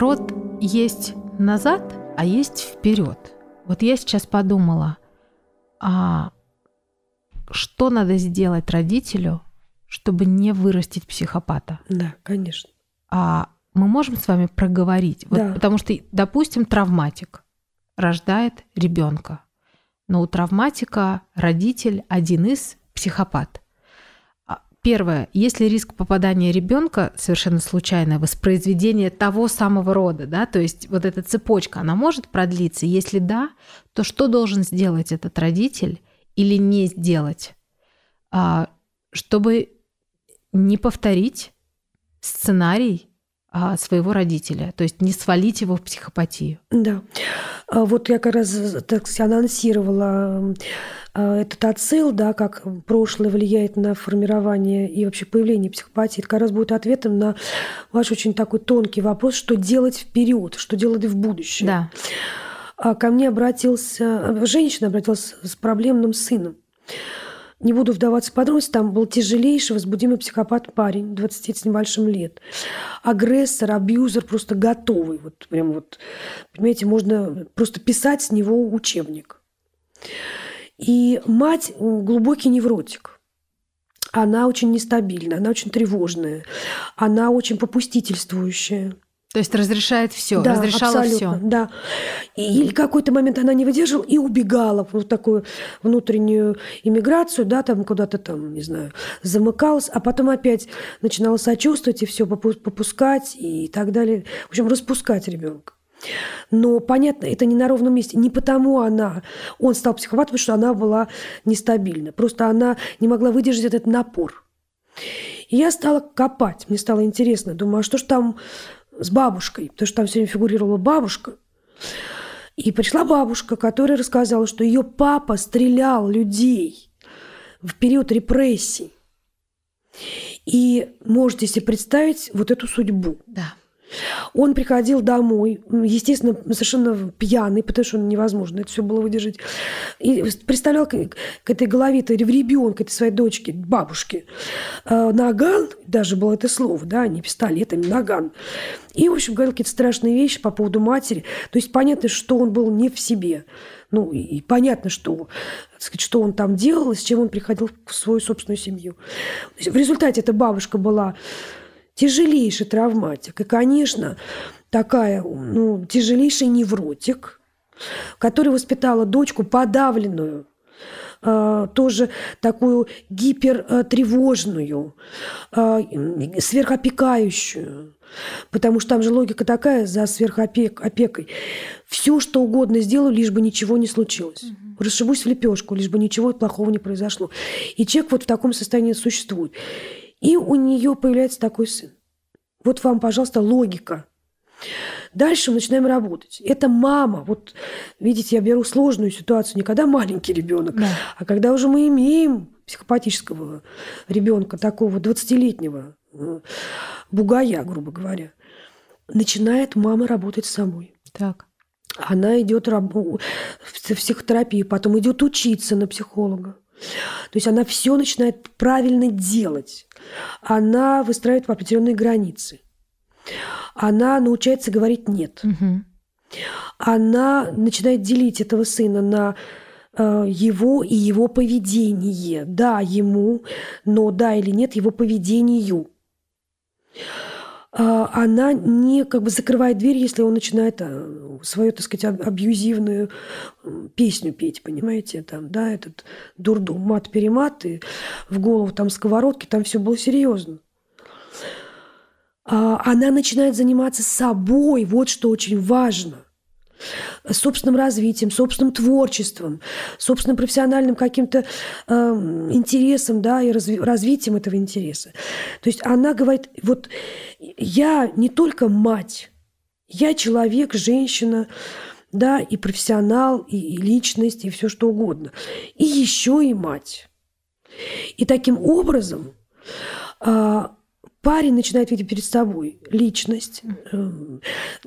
род есть назад, а есть вперед. Вот я сейчас подумала, а что надо сделать родителю, чтобы не вырастить психопата? Да, конечно. А мы можем с вами проговорить, вот, Да. потому что, допустим, травматик рождает ребенка, но у травматика родитель один из психопат. Первое, есть ли риск попадания ребенка совершенно случайное воспроизведение того самого рода, да, то есть вот эта цепочка, она может продлиться, если да, то что должен сделать этот родитель или не сделать, а, чтобы не повторить сценарий своего родителя, то есть не свалить его в психопатию. Да. А Вот я как раз так сказать, анонсировала э, этот отсыл, да, как прошлое влияет на формирование и вообще появление психопатии. Это как раз будет ответом на ваш очень такой тонкий вопрос, что делать вперед, что делать в будущем. Да. А ко мне обратился, женщина обратилась с проблемным сыном. Не буду вдаваться в подробности, там был тяжелейший возбудимый психопат парень, 20 с небольшим лет. Агрессор, абьюзер, просто готовый. Вот прям вот, понимаете, можно просто писать с него учебник. И мать глубокий невротик. Она очень нестабильная, она очень тревожная, она очень попустительствующая. То есть разрешает все, Да, разрешала абсолютно, все. Да. И, или какой-то момент она не выдержала и убегала в вот такую внутреннюю иммиграцию, да, там куда-то там, не знаю, замыкалась, а потом опять начинала сочувствовать и все попускать и так далее. В общем, распускать ребенка. Но, понятно, это не на ровном месте. Не потому она, он стал психопатом, потому что она была нестабильна. Просто она не могла выдержать этот напор. И я стала копать, мне стало интересно. Думаю, а что ж там с бабушкой? Потому что там все время фигурировала бабушка. И пришла бабушка, которая рассказала, что ее папа стрелял людей в период репрессий. И можете себе представить вот эту судьбу. Да. Он приходил домой, естественно, совершенно пьяный, потому что невозможно это все было выдержать. И представлял к, к этой голове-то ребенка, этой своей дочки, бабушки, э, наган, даже было это слово, да, не пистолет, а наган. И, в общем, говорил какие-то страшные вещи по поводу матери. То есть понятно, что он был не в себе. Ну, и, понятно, что, сказать, что он там делал, с чем он приходил в свою собственную семью. В результате эта бабушка была тяжелейший травматик. И, конечно, такая, ну, тяжелейший невротик, который воспитала дочку подавленную, э, тоже такую гипертревожную, э, сверхопекающую. Потому что там же логика такая за сверхопекой. Все, что угодно сделаю, лишь бы ничего не случилось. Расшибусь в лепешку, лишь бы ничего плохого не произошло. И человек вот в таком состоянии существует. И у нее появляется такой сын. Вот вам, пожалуйста, логика. Дальше мы начинаем работать. Это мама. Вот видите, я беру сложную ситуацию, не когда маленький ребенок, Да. а когда уже мы имеем психопатического ребенка, такого 20-летнего э, бугая, грубо говоря. Начинает мама работать с собой. Так. Она идет в психотерапию, потом идет учиться на психолога. То есть она все начинает правильно делать. Она выстраивает определенные границы. Она научается говорить нет. Она начинает делить этого сына на э, его и его поведение. Да, ему, но да или нет его поведению. А, Она не как бы закрывает дверь, если он начинает э, свою, так сказать, аб- абьюзивную песню петь, понимаете, там, да, этот дурдом, мат-перемат, и в голову там сковородки, там все было серьезно. А, Она начинает заниматься собой, вот что очень важно – собственным развитием, собственным творчеством, собственным профессиональным каким-то э, интересом, да, и разви- развитием этого интереса. То есть она говорит, вот я не только мать, я человек, женщина, да, и профессионал, и, и личность, и все что угодно. И еще и мать. И таким образом а, парень начинает видеть перед собой личность, э,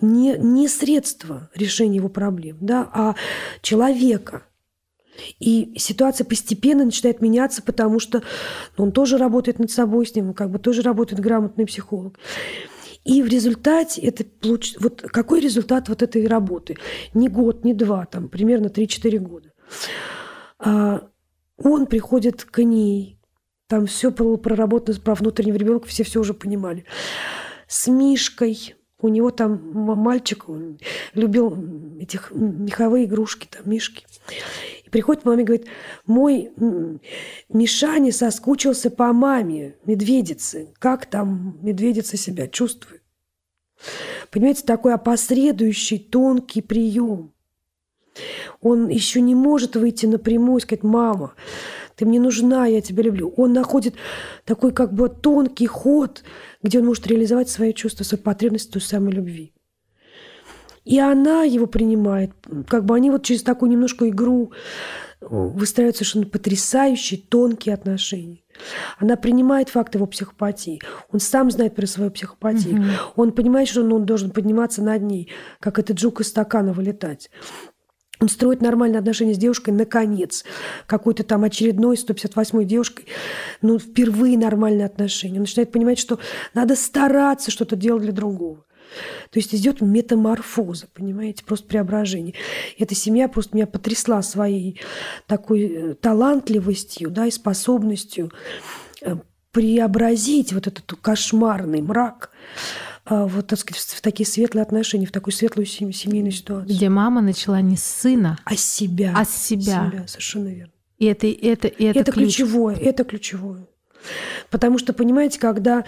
не, не средство решения его проблем, да, а человека. И ситуация постепенно начинает меняться, потому что он тоже работает над собой с ним, как бы тоже работает грамотный психолог. И в результате это получ... вот какой результат вот этой работы? Не год, не два, там примерно 3-4 года. А, он приходит к ней, там все было проработано про внутреннего ребенка, все все уже понимали. С Мишкой, у него там мальчик, он любил этих меховые игрушки, там мишки. И приходит к маме и говорит, мой Мишаня соскучился по маме, медведице. Как там медведица себя чувствует? Понимаете, такой опосредующий, тонкий прием. Он еще не может выйти напрямую и сказать, мама, ты мне нужна, я тебя люблю. Он находит такой как бы тонкий ход, где он может реализовать свои чувства, свои потребности той самой любви. И она его принимает. Как бы они вот через такую немножко игру выстраивают совершенно потрясающие, тонкие отношения. Она принимает факт его психопатии. Он сам знает про свою психопатию. Угу. Он понимает, что он должен подниматься над ней, как этот жук из стакана вылетать. Он строит нормальные отношения с девушкой, наконец. Какой-то там очередной 158-й девушкой. Ну, впервые нормальные отношения. Он начинает понимать, что надо стараться что-то делать для другого. То есть идет метаморфоза, понимаете, просто преображение. Эта семья просто меня потрясла своей такой э, талантливостью да, и способностью э, преобразить вот этот кошмарный мрак вот, так сказать, в такие светлые отношения, в такую светлую семейную ситуацию. Где мама начала не с сына, а с себя. А с себя. себя совершенно верно. И это, это, и это, это ключ. ключевое, это ключевое. Потому что, понимаете, когда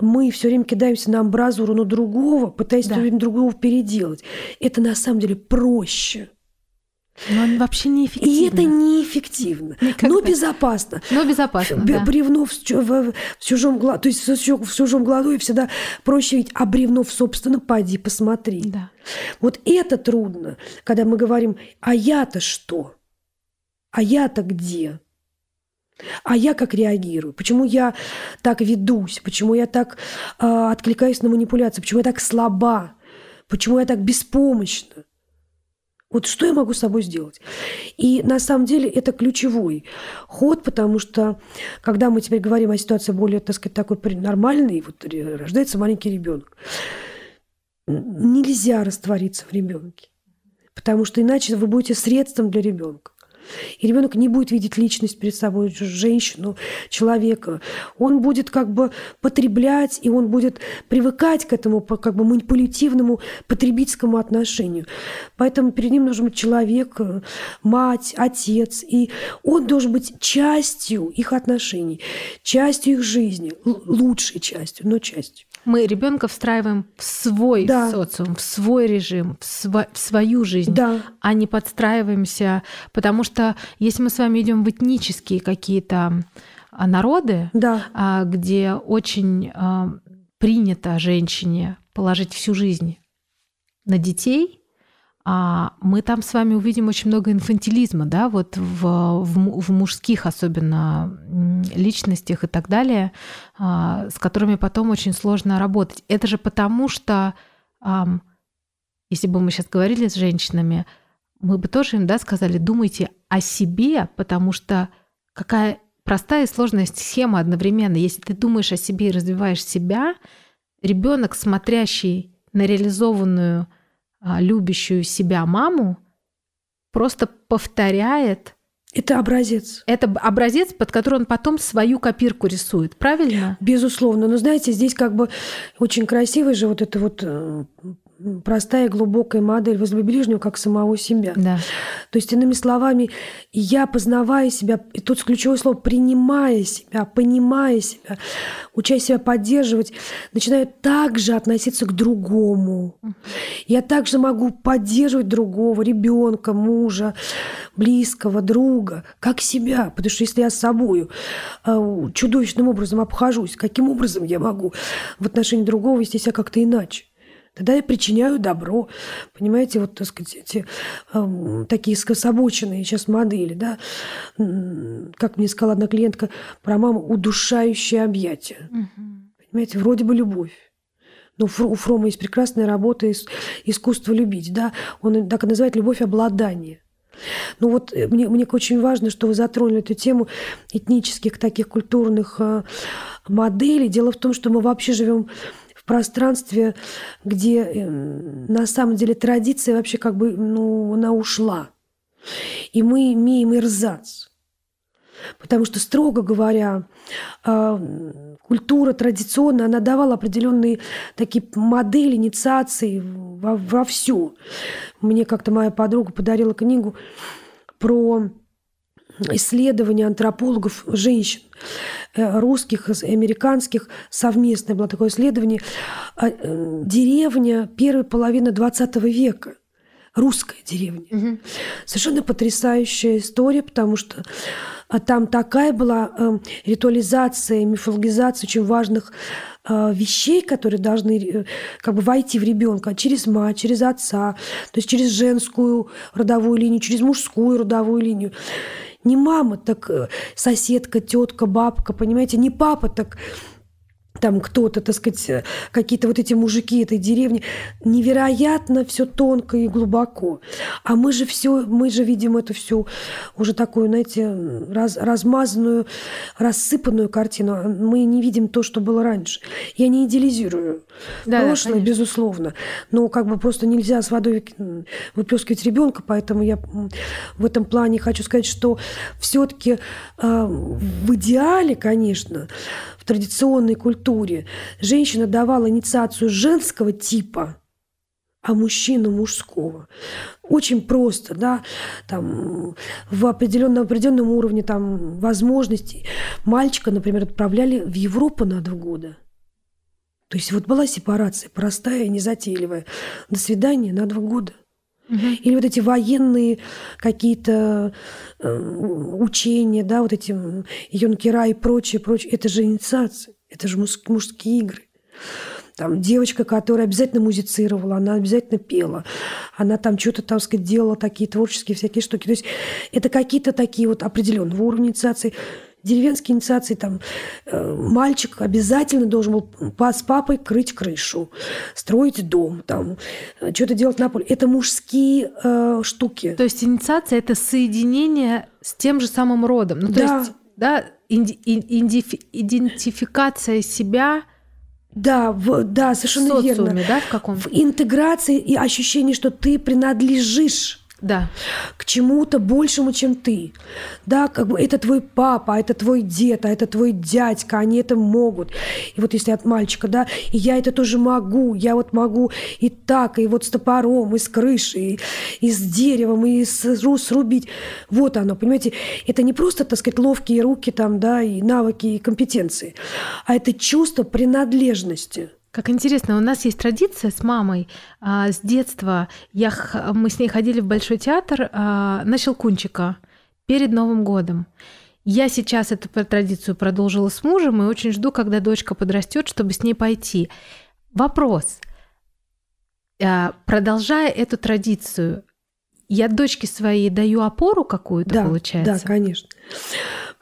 мы все время кидаемся на амбразуру на другого, пытаясь да. другого переделать, это на самом деле проще. Но он вообще неэффективно. И это неэффективно, Никогда. но безопасно. Но безопасно, Б- да. Бревно в, в, в чужом глазу, то есть в чужом глазу всегда проще видеть, а бревно в собственном поди, посмотри. Да. Вот это трудно, когда мы говорим, а я-то что? А я-то где? А я как реагирую? Почему я так ведусь? Почему я так э, откликаюсь на манипуляции? Почему я так слаба? Почему я так беспомощна? Вот что я могу с собой сделать? И на самом деле это ключевой ход, потому что когда мы теперь говорим о ситуации более, так сказать, такой нормальной, вот рождается маленький ребенок, нельзя раствориться в ребенке, потому что иначе вы будете средством для ребенка. И ребенок не будет видеть личность перед собой, женщину, человека. Он будет как бы потреблять, и он будет привыкать к этому как бы манипулятивному потребительскому отношению. Поэтому перед ним должен быть человек, мать, отец. И он должен быть частью их отношений, частью их жизни, лучшей частью, но частью. Мы ребенка встраиваем в свой да. социум, в свой режим, в, сво- в свою жизнь, да. а не подстраиваемся. Потому что если мы с вами идем в этнические какие-то а, народы, да. А, где очень а, принято женщине положить всю жизнь на детей, а мы там с вами увидим очень много инфантилизма, да, вот в, в, в мужских особенно личностях и так далее, а, с которыми потом очень сложно работать. Это же потому, что если бы мы сейчас говорили с женщинами, мы бы тоже им да, сказали, думайте о себе, потому что какая простая и сложная схема одновременно. Если ты думаешь о себе и развиваешь себя, ребенок, смотрящий на реализованную а, любящую себя маму просто повторяет это образец. Это образец, под который он потом свою копирку рисует, правильно? Безусловно. Но знаете, здесь как бы очень красивый же вот это вот простая глубокая модель возле ближнего как самого себя. Да. То есть, иными словами, я познавая себя, и тут ключевое слово принимая себя, понимая себя, учась себя поддерживать, начинаю также относиться к другому. Я также могу поддерживать другого, ребенка, мужа, близкого, друга, как себя. Потому что если я с собой э, чудовищным образом обхожусь, каким образом я могу в отношении другого вести себя как-то иначе? Тогда я причиняю добро. Понимаете, вот, так сказать, эти э, такие скособоченные сейчас модели, да, как мне сказала одна клиентка про маму, удушающее объятие. Угу. Понимаете, вроде бы любовь. Но у Фрома есть прекрасная работа «Искусство любить». Да? Он так и называет «любовь обладания». Ну вот э, мне, мне очень важно, что вы затронули эту тему этнических таких культурных э, моделей. Дело в том, что мы вообще живем в пространстве, где э, на самом деле традиция вообще как бы, ну, она ушла. И мы имеем ирзац. Потому что, строго говоря, а, культура традиционная, она давала определенные такие модели инициации во, во все. Мне как-то моя подруга подарила книгу про исследования антропологов женщин э, русских, американских, совместное было такое исследование. А, э, деревня первой половины 20 века русская деревня. Угу. Совершенно потрясающая история, потому что а, там такая была э, ритуализация, мифологизация очень важных э, вещей, которые должны э, как бы войти в ребенка через мать, через отца, то есть через женскую родовую линию, через мужскую родовую линию. Не мама, так э, соседка, тетка, бабка, понимаете, не папа, так там кто-то, так сказать, какие-то вот эти мужики этой деревни. Невероятно все тонко и глубоко. А мы же все, мы же видим это все уже такую, знаете, раз, размазанную, рассыпанную картину. Мы не видим то, что было раньше. Я не идеализирую да, прошлое, да, безусловно. Но как бы просто нельзя с водой выплескивать ребенка, поэтому я в этом плане хочу сказать, что все-таки э, в идеале, конечно, в традиционной культуре женщина давала инициацию женского типа, а мужчина мужского. Очень просто, да, там в определенном, определенном уровне там возможностей. Мальчика, например, отправляли в Европу на два года. То есть вот была сепарация простая, незатейливая. До свидания на два года. Угу. Или вот эти военные какие-то э, учения, да, вот эти юнкера и прочее, прочее. Это же инициация, это же муж, мужские игры. Там девочка, которая обязательно музицировала, она обязательно пела, она там что-то, там сказать, делала такие творческие всякие штуки. То есть это какие-то такие вот определенного уровня инициации деревенские инициации, там, э, мальчик обязательно должен был с папой крыть крышу, строить дом, там, э, что-то делать на поле. Это мужские э, штуки. То есть инициация – это соединение с тем же самым родом. Ну, то да. есть, да, инди, идентификация себя – да, в, да, совершенно в социуме, верно. Да, в каком? В интеграции и ощущении, что ты принадлежишь да. к чему-то большему, чем ты. Да, как бы это твой папа, а это твой дед, а это твой дядька, они это могут. И вот если от мальчика, да, и я это тоже могу, я вот могу и так, и вот с топором, и с крышей, и, и с деревом, и с, срубить. Вот оно, понимаете, это не просто, так сказать, ловкие руки там, да, и навыки, и компетенции, а это чувство принадлежности. Как интересно, у нас есть традиция с мамой а, с детства. Я, мы с ней ходили в Большой театр а, на Щелкунчика перед Новым годом. Я сейчас эту традицию продолжила с мужем и очень жду, когда дочка подрастет, чтобы с ней пойти. Вопрос. А, продолжая эту традицию, я дочке своей даю опору какую-то, да, получается? Да, конечно.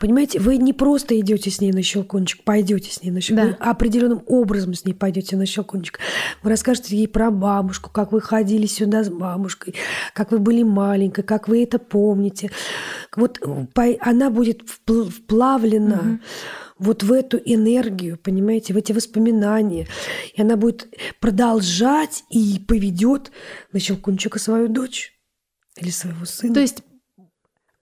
Понимаете, вы не просто идете с ней на щелкунчик, пойдете с ней на щелкунчик, да. вы определенным образом с ней пойдете на щелкунчик. Вы расскажете ей про бабушку, как вы ходили сюда с бабушкой, как вы были маленькой, как вы это помните. Вот она будет вплавлена. Угу вот в эту энергию, понимаете, в эти воспоминания. И она будет продолжать и поведет на Щелкунчика свою дочь или своего сына. То есть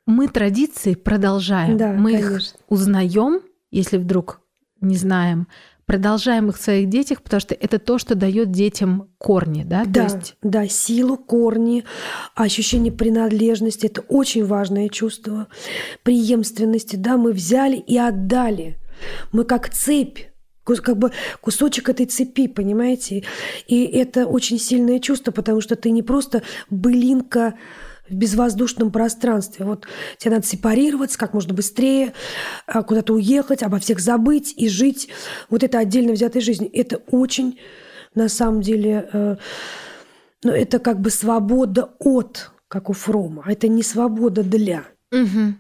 мы традиции продолжаем. Да, мы конечно. их узнаем, если вдруг не знаем, продолжаем их в своих детях, потому что это то, что дает детям корни, да? Да, то есть... да, силу, корни, ощущение принадлежности – это очень важное чувство преемственности, да, мы взяли и отдали. Мы как цепь как бы кусочек этой цепи, понимаете? И это очень сильное чувство, потому что ты не просто былинка в безвоздушном пространстве. Вот тебе надо сепарироваться как можно быстрее, а, куда-то уехать, обо всех забыть и жить вот это отдельно взятой жизнью. Это очень, на самом деле, э, ну, это как бы свобода от, как у Фрома. А это не свобода для. Угу.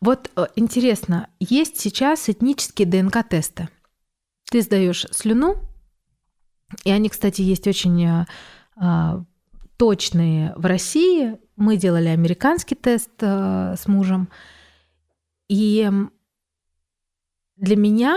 Вот э, интересно, есть сейчас этнические ДНК-тесты. Ты сдаешь слюну, и они, кстати, есть очень э, а, точные в России. Мы делали американский тест э, с мужем. И для меня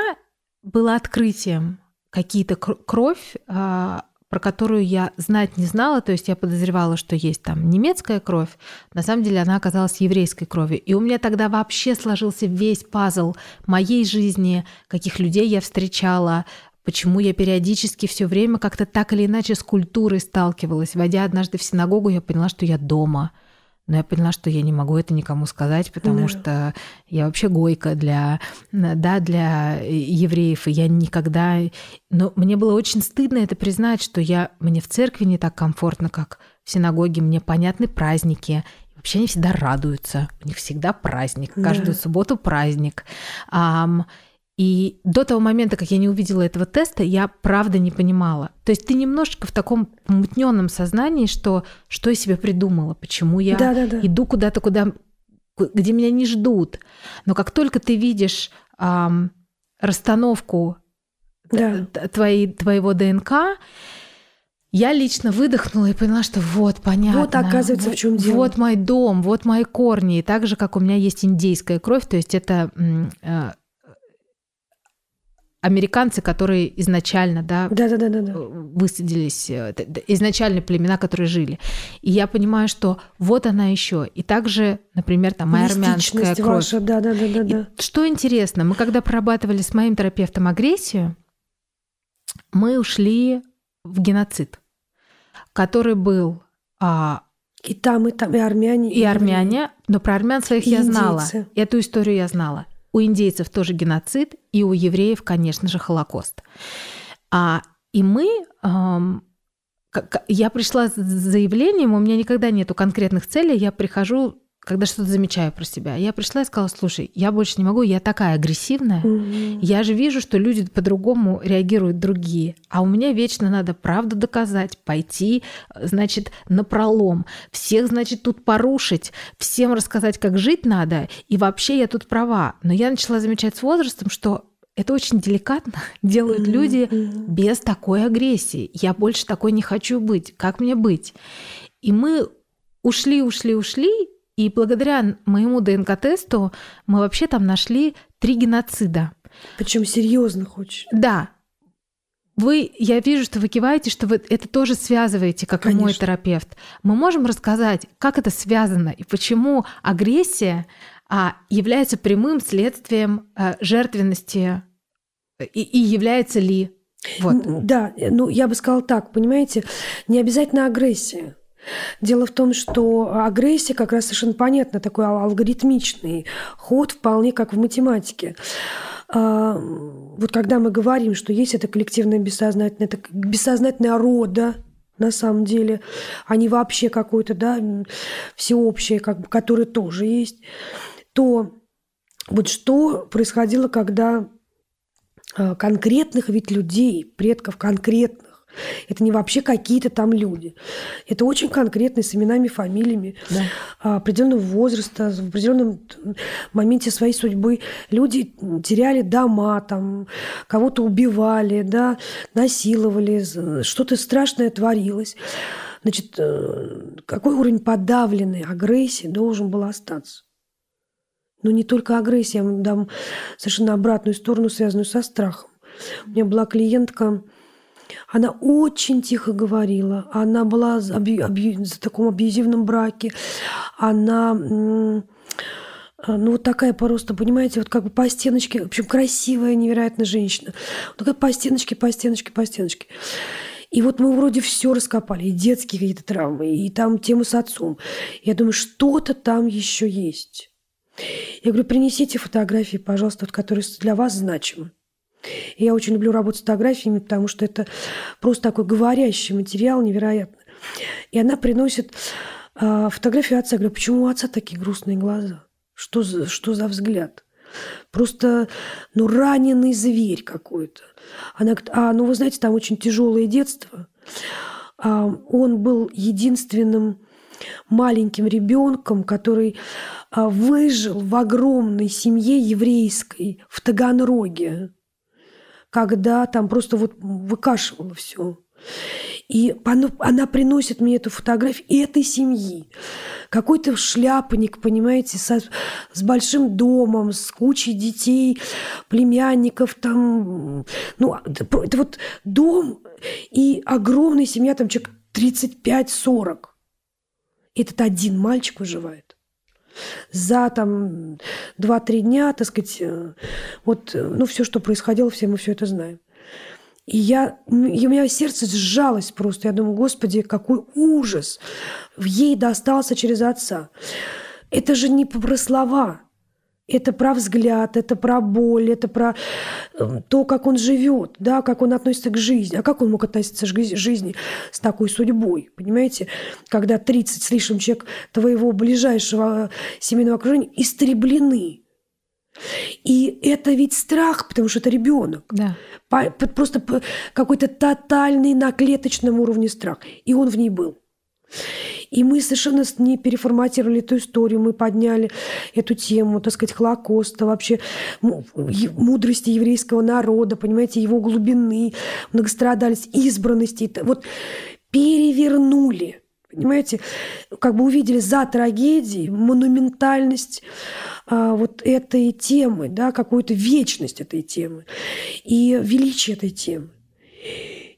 было открытием, какие-то кровь, а, про которую я знать не знала, то есть я подозревала, что есть там немецкая кровь, на самом деле она оказалась еврейской кровью. И у меня тогда вообще сложился весь пазл моей жизни, каких людей я встречала, почему я периодически все время как-то так или иначе с культурой сталкивалась. Войдя однажды в синагогу, я поняла, что я дома – но я поняла, что я не могу это никому сказать, потому да. что я вообще гойка для, да, для евреев, и я никогда... Но мне было очень стыдно это признать, что я... мне в церкви не так комфортно, как в синагоге, мне понятны праздники, вообще они всегда радуются, у них всегда праздник, каждую да. субботу праздник. И до того момента, как я не увидела этого теста, я правда не понимала. То есть ты немножечко в таком мутненном сознании, что что я себе придумала, почему я да, да, да. иду куда-то, куда, где меня не ждут. Но как только ты видишь эм, расстановку да. твоей, твоего ДНК, я лично выдохнула и поняла, что вот, понятно. Вот, оказывается, вот, в чем дело. Вот мой дом, вот мои корни. И так же, как у меня есть индейская кровь, то есть это э, американцы, которые изначально, да, да, да, да, да, да. высадились, э, изначально племена, которые жили. И я понимаю, что вот она еще. И также, например, там моя армянская кровь. Ваша, да, да, да, да, да. Что интересно, мы когда прорабатывали с моим терапевтом агрессию, мы ушли в геноцид, который был а, и там, и там, и армяне. И, и армяне, но про армян своих и я индейцы. знала. Эту историю я знала. У индейцев тоже геноцид, и у евреев, конечно же, Холокост. А, и мы эм, я пришла с заявлением, у меня никогда нету конкретных целей, я прихожу когда что-то замечаю про себя. Я пришла и сказала, слушай, я больше не могу, я такая агрессивная. Mm-hmm. Я же вижу, что люди по-другому реагируют другие. А у меня вечно надо правду доказать, пойти, значит, на пролом. Всех, значит, тут порушить, всем рассказать, как жить надо. И вообще я тут права. Но я начала замечать с возрастом, что это очень деликатно делают mm-hmm. люди без такой агрессии. Я больше такой не хочу быть. Как мне быть? И мы ушли, ушли, ушли, и благодаря моему ДНК-тесту мы вообще там нашли три геноцида. Причем серьезных очень. Да. Вы, я вижу, что вы киваете, что вы это тоже связываете, как Конечно. и мой терапевт. Мы можем рассказать, как это связано и почему агрессия а, является прямым следствием а, жертвенности и, и является ли вот. Да, ну я бы сказала так, понимаете, не обязательно агрессия. Дело в том, что агрессия как раз совершенно понятно, такой алгоритмичный ход, вполне как в математике. А, вот когда мы говорим, что есть это коллективное бессознательное, это бессознательное рода, на самом деле, а не вообще какое-то, да, всеобщее, как бы, которое тоже есть, то вот что происходило, когда а, конкретных ведь людей, предков конкретных, это не вообще какие-то там люди. Это очень конкретные с именами, фамилиями да. А, определенного возраста, в определенном моменте своей судьбы. Люди теряли дома, там, кого-то убивали, да, насиловали, что-то страшное творилось. Значит, э, какой уровень подавленной агрессии должен был остаться? Но не только агрессия, я вам дам совершенно обратную сторону, связанную со страхом. У меня была клиентка, она очень тихо говорила. Она была в абью, таком абьюзивном браке. Она ну, вот такая просто, понимаете, вот как бы по стеночке, в общем, красивая, невероятно женщина. Вот такая по стеночке, по стеночке, по стеночке. И вот мы вроде все раскопали, и детские какие-то травмы, и там темы с отцом. Я думаю, что-то там еще есть. Я говорю, принесите фотографии, пожалуйста, вот, которые для вас значимы. И я очень люблю работать с фотографиями, потому что это просто такой говорящий материал невероятно. И она приносит э, фотографию отца. Я говорю, почему у отца такие грустные глаза? Что за, что за взгляд? Просто, ну, раненый зверь какой-то. Она говорит, а, ну, вы знаете, там очень тяжелое детство. А, он был единственным маленьким ребенком, который а, выжил в огромной семье еврейской в Таганроге когда там просто вот выкашивало все. И она, она приносит мне эту фотографию этой семьи. Какой-то шляпник, понимаете, со, с большим домом, с кучей детей, племянников там. Ну, это, это вот дом и огромная семья, там человек 35-40. Этот один мальчик выживает. За там 2-3 дня, так сказать, э, вот, э, ну, все, что происходило, все мы все это знаем. И я, и у меня сердце сжалось просто. Я думаю, Господи, какой ужас. Ей достался через отца. Это же не про слова. Это про взгляд, это про боль, это про эм, то, как он живет, да, как он относится к жизни. А как он мог относиться к жизни с такой судьбой, понимаете? Когда 30 с лишним человек твоего ближайшего э, семейного окружения истреблены. И это ведь страх, потому что это ребенок. Да. Просто какой-то тотальный на клеточном уровне страх. И он в ней был. И мы совершенно не переформатировали эту историю, мы подняли эту тему, так сказать, Холокоста, вообще мудрости еврейского народа, понимаете, его глубины, многострадальность, избранности. Вот перевернули, понимаете, как бы увидели за трагедией монументальность а, вот этой темы, да, какую-то вечность этой темы и величие этой темы.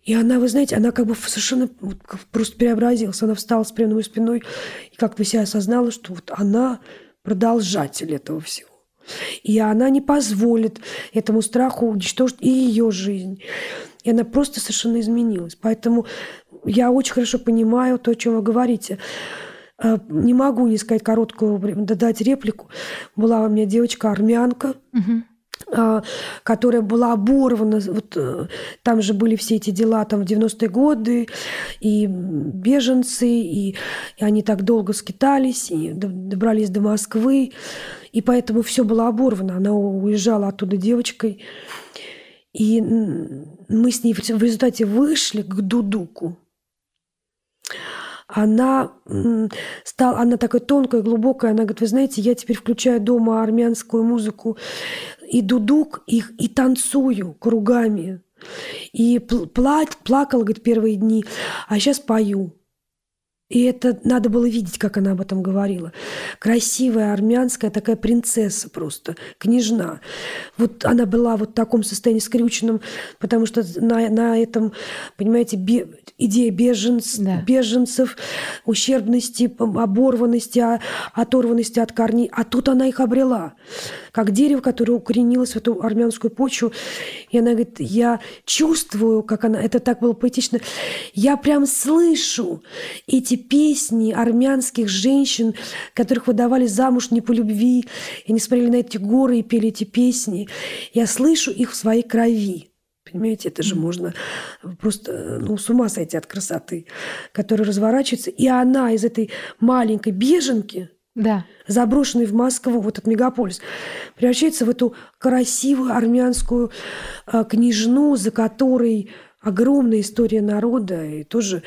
И она, вы знаете, она как бы совершенно вот, просто преобразилась. Она встала с прямой спиной и как бы себя осознала, что вот она продолжатель этого всего. И она не позволит этому страху уничтожить и ее жизнь. И она просто совершенно изменилась. Поэтому я очень хорошо понимаю то, о чем вы говорите. Э, не могу не сказать короткую, дать реплику. Была у меня девочка армянка, угу которая была оборвана. Вот, э, там же были все эти дела там, в 90-е годы, и беженцы, и, и они так долго скитались, и добрались до Москвы, и поэтому все было оборвано. Она уезжала оттуда девочкой. И мы с ней в результате вышли к Дудуку она стала, она такая тонкая, глубокая, она говорит, вы знаете, я теперь включаю дома армянскую музыку и дудук, и, и танцую кругами. И плать, плакала, говорит, первые дни, а сейчас пою. И это надо было видеть, как она об этом говорила. Красивая армянская такая принцесса просто, княжна. Вот она была вот в таком состоянии скрюченном, потому что на, на этом, понимаете, бе, идея беженц, да. беженцев, ущербности, оборванности, а, оторванности от корней. А тут она их обрела. Как дерево, которое укоренилось в эту армянскую почву. И она говорит, я чувствую, как она... Это так было поэтично. Я прям слышу эти песни армянских женщин, которых выдавали замуж не по любви, и они смотрели на эти горы и пели эти песни. Я слышу их в своей крови. Понимаете, это же можно просто ну, с ума сойти от красоты, которая разворачивается. И она из этой маленькой беженки, да. заброшенной в Москву, вот этот мегаполис, превращается в эту красивую армянскую э, княжну, за которой огромная история народа и тоже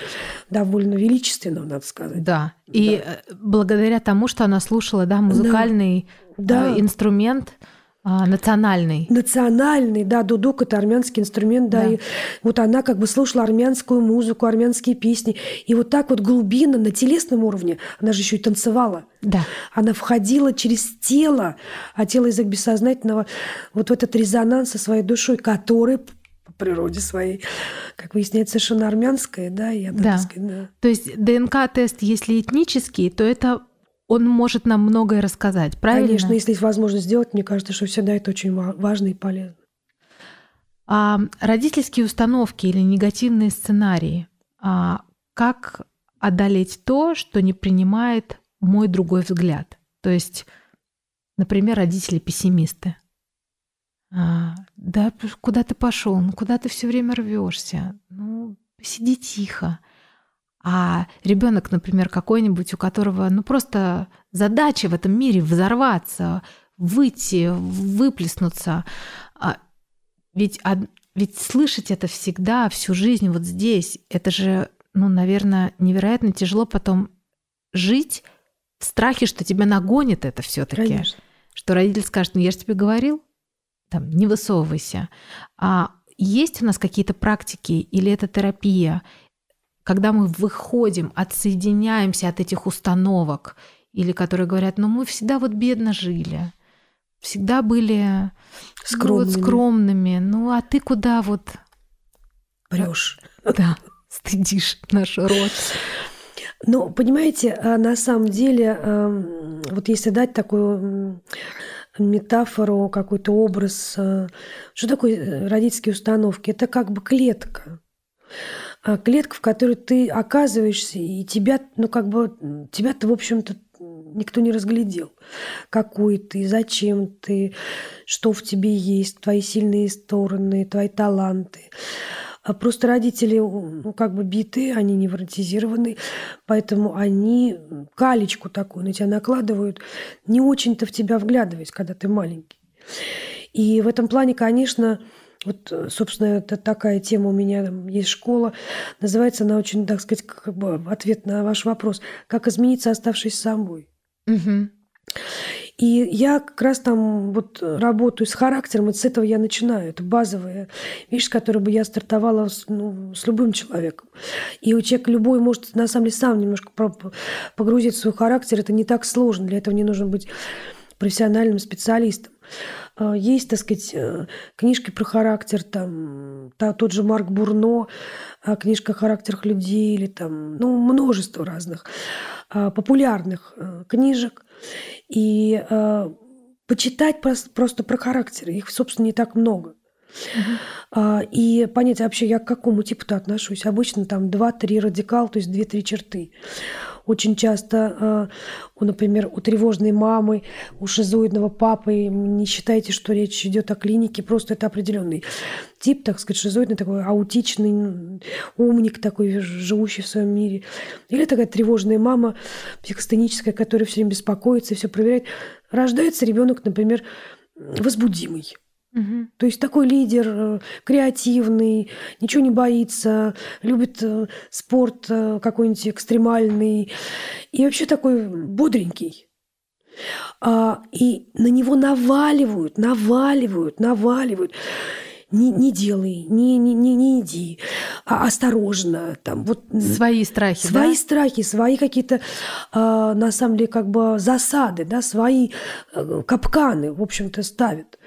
довольно величественного, надо сказать. Да. И да. Э, благодаря тому, что она слушала, да, музыкальный да. Э, инструмент а, национальный. Национальный, да, дудук – это армянский инструмент, да. да. И вот она как бы слушала армянскую музыку, армянские песни. И вот так вот глубинно, на телесном уровне, она же еще и танцевала. Да. Она входила через тело, а тело язык бессознательного, вот в этот резонанс со своей душой, который по природе своей, как выясняется, совершенно армянская, да, я да. Да. То есть ДНК-тест, если этнический, то это он может нам многое рассказать, правильно? Конечно, если есть возможность сделать, мне кажется, что всегда это очень важно и полезно. А родительские установки или негативные сценарии, а как одолеть то, что не принимает мой другой взгляд? То есть, например, родители-пессимисты. А, да, куда ты пошел? Ну, куда ты все время рвешься? Ну, сиди тихо. А ребенок, например, какой-нибудь, у которого, ну, просто задача в этом мире взорваться, выйти, выплеснуться. А ведь, ведь слышать это всегда, всю жизнь вот здесь, это же, ну, наверное, невероятно тяжело потом жить в страхе, что тебя нагонит это все таки Что родитель скажет, ну, я же тебе говорил, там, не высовывайся. А есть у нас какие-то практики или это терапия, когда мы выходим, отсоединяемся от этих установок, или которые говорят, ну мы всегда вот бедно жили, всегда были скромными, ну, вот, скромными. ну а ты куда вот... Врешь. Да, стыдишь наш род. Ну, понимаете, а на самом деле, вот если дать такую метафору, какой-то образ, э, что такое э, родительские установки? Это как бы клетка. А клетка, в которой ты оказываешься, и тебя, ну, как бы, тебя-то, в общем-то, никто не разглядел. Какой ты, зачем ты, что в тебе есть, твои сильные стороны, твои таланты. А просто родители, ну, как бы биты, они невротизированы, поэтому они калечку такую на тебя накладывают, не очень-то в тебя вглядываясь, когда ты маленький. И в этом плане, конечно, вот, собственно, это такая тема у меня там есть школа. Называется она очень, так сказать, как бы ответ на ваш вопрос. Как измениться, оставшись собой. Угу. И я как раз там вот работаю с характером, и с этого я начинаю. Это базовая вещь, с которой бы я стартовала с, ну, с любым человеком. И у человека любой может, на самом деле, сам немножко погрузить в свой характер. Это не так сложно. Для этого не нужно быть профессиональным специалистом. А, есть, так сказать, э, книжки про характер, там, тот же Марк Бурно, а, книжка о характерах людей, или там, ну, множество разных а, популярных э, книжек. И почитать просто про характеры. Их, собственно, не так много. Uh-huh. И понять вообще, я к какому типу-то отношусь. Обычно там 2-3 радикал, то есть 2-3 черты. Очень часто, э, например, у тревожной мамы, у шизоидного папы, не считайте, что речь идет о клинике, просто это определенный тип, так сказать, шизоидный, такой аутичный умник такой, живущий в своем мире. Или такая тревожная мама психостеническая, которая все время беспокоится и все проверяет. Рождается ребенок, например, возбудимый. Угу. То есть такой лидер, э, креативный, ничего не боится, любит э, спорт э, какой-нибудь экстремальный и вообще такой бодренький. А, и на него наваливают, наваливают, наваливают. Не, не делай, не, не, не, не иди, а осторожно. Там, вот, свои страхи, Свои да? страхи, свои какие-то, а, на самом деле, как бы засады, да, свои капканы, в общем-то, ставят.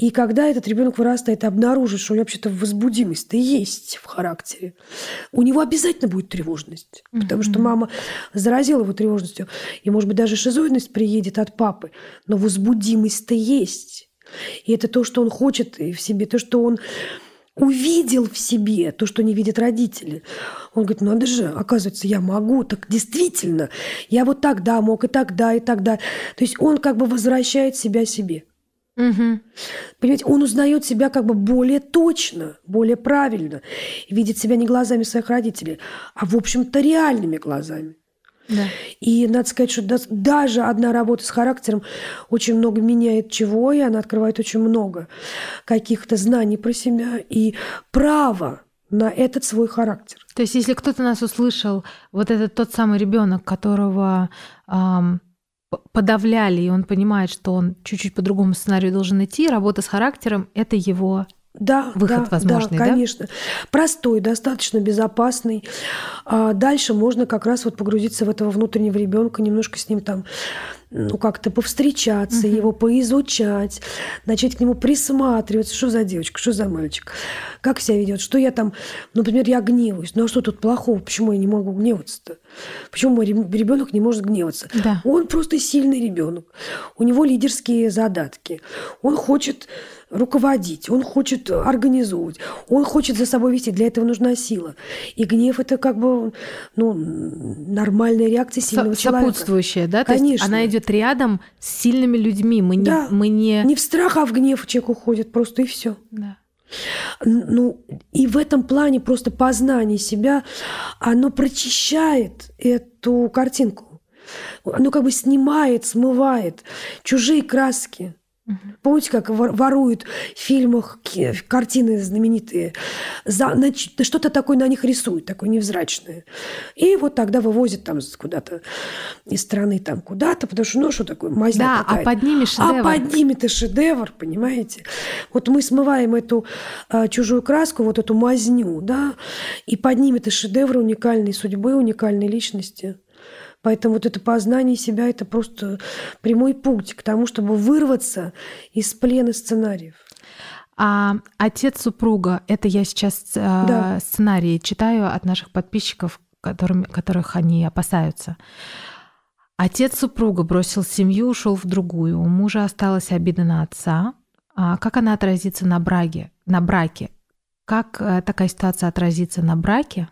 И когда этот ребенок вырастает и обнаружит, что у него вообще-то возбудимость-то есть в характере, у него обязательно будет тревожность. Mm-hmm. Потому что мама заразила его тревожностью. И, может быть, даже шизоидность приедет от папы. Но возбудимость-то есть. И это то, что он хочет в себе, то, что он увидел в себе то, что не видят родители. Он говорит, надо же, оказывается, я могу, так действительно, я вот тогда мог, и тогда, и тогда. То есть он как бы возвращает себя себе. Угу. Понимаете, он узнает себя как бы более точно, более правильно, видит себя не глазами своих родителей, а, в общем-то, реальными глазами. Да. И надо сказать, что даже одна работа с характером очень много меняет чего, и она открывает очень много каких-то знаний про себя и права на этот свой характер. То есть, если кто-то нас услышал, вот этот тот самый ребенок, которого эм, подавляли, и он понимает, что он чуть-чуть по другому сценарию должен идти, работа с характером – это его да, выход да, возможный, да, конечно. Да? Простой, достаточно безопасный. А дальше можно как раз вот погрузиться в этого внутреннего ребенка, немножко с ним там ну, как-то повстречаться, угу. его поизучать, начать к нему присматриваться, что за девочка, что за мальчик, как себя ведет, что я там, например, я гневаюсь, ну а что тут плохого, почему я не могу гневаться-то? Почему мой ребенок не может гневаться? Да. Он просто сильный ребенок, у него лидерские задатки, он хочет руководить, он хочет организовывать, он хочет за собой вести. Для этого нужна сила. И гнев это как бы ну, нормальная реакция сильного Со- человека. Сопутствующая, да? Конечно. То есть она идет рядом с сильными людьми. Мы да. не, мы не... не в страх, а в гнев человек уходит просто и все. Да. Ну, и в этом плане просто познание себя, оно прочищает эту картинку. Оно как бы снимает, смывает чужие краски Помните, как воруют в фильмах картины знаменитые, за, что-то такое на них рисуют, такое невзрачное. И вот тогда вывозят там куда-то из страны там куда-то, потому что, ну, что такое, мазня Да, а под ними шедевр. А под ними это шедевр, понимаете? Вот мы смываем эту а, чужую краску, вот эту мазню, да, и под ними это шедевр уникальной судьбы, уникальной личности. Поэтому вот это познание себя – это просто прямой путь к тому, чтобы вырваться из плена сценариев. А отец супруга, это я сейчас э, да. сценарии читаю от наших подписчиков, которым, которых они опасаются. Отец супруга бросил семью, ушел в другую. У мужа осталась обида на отца. А как она отразится на браке? На браке? Как э, такая ситуация отразится на браке?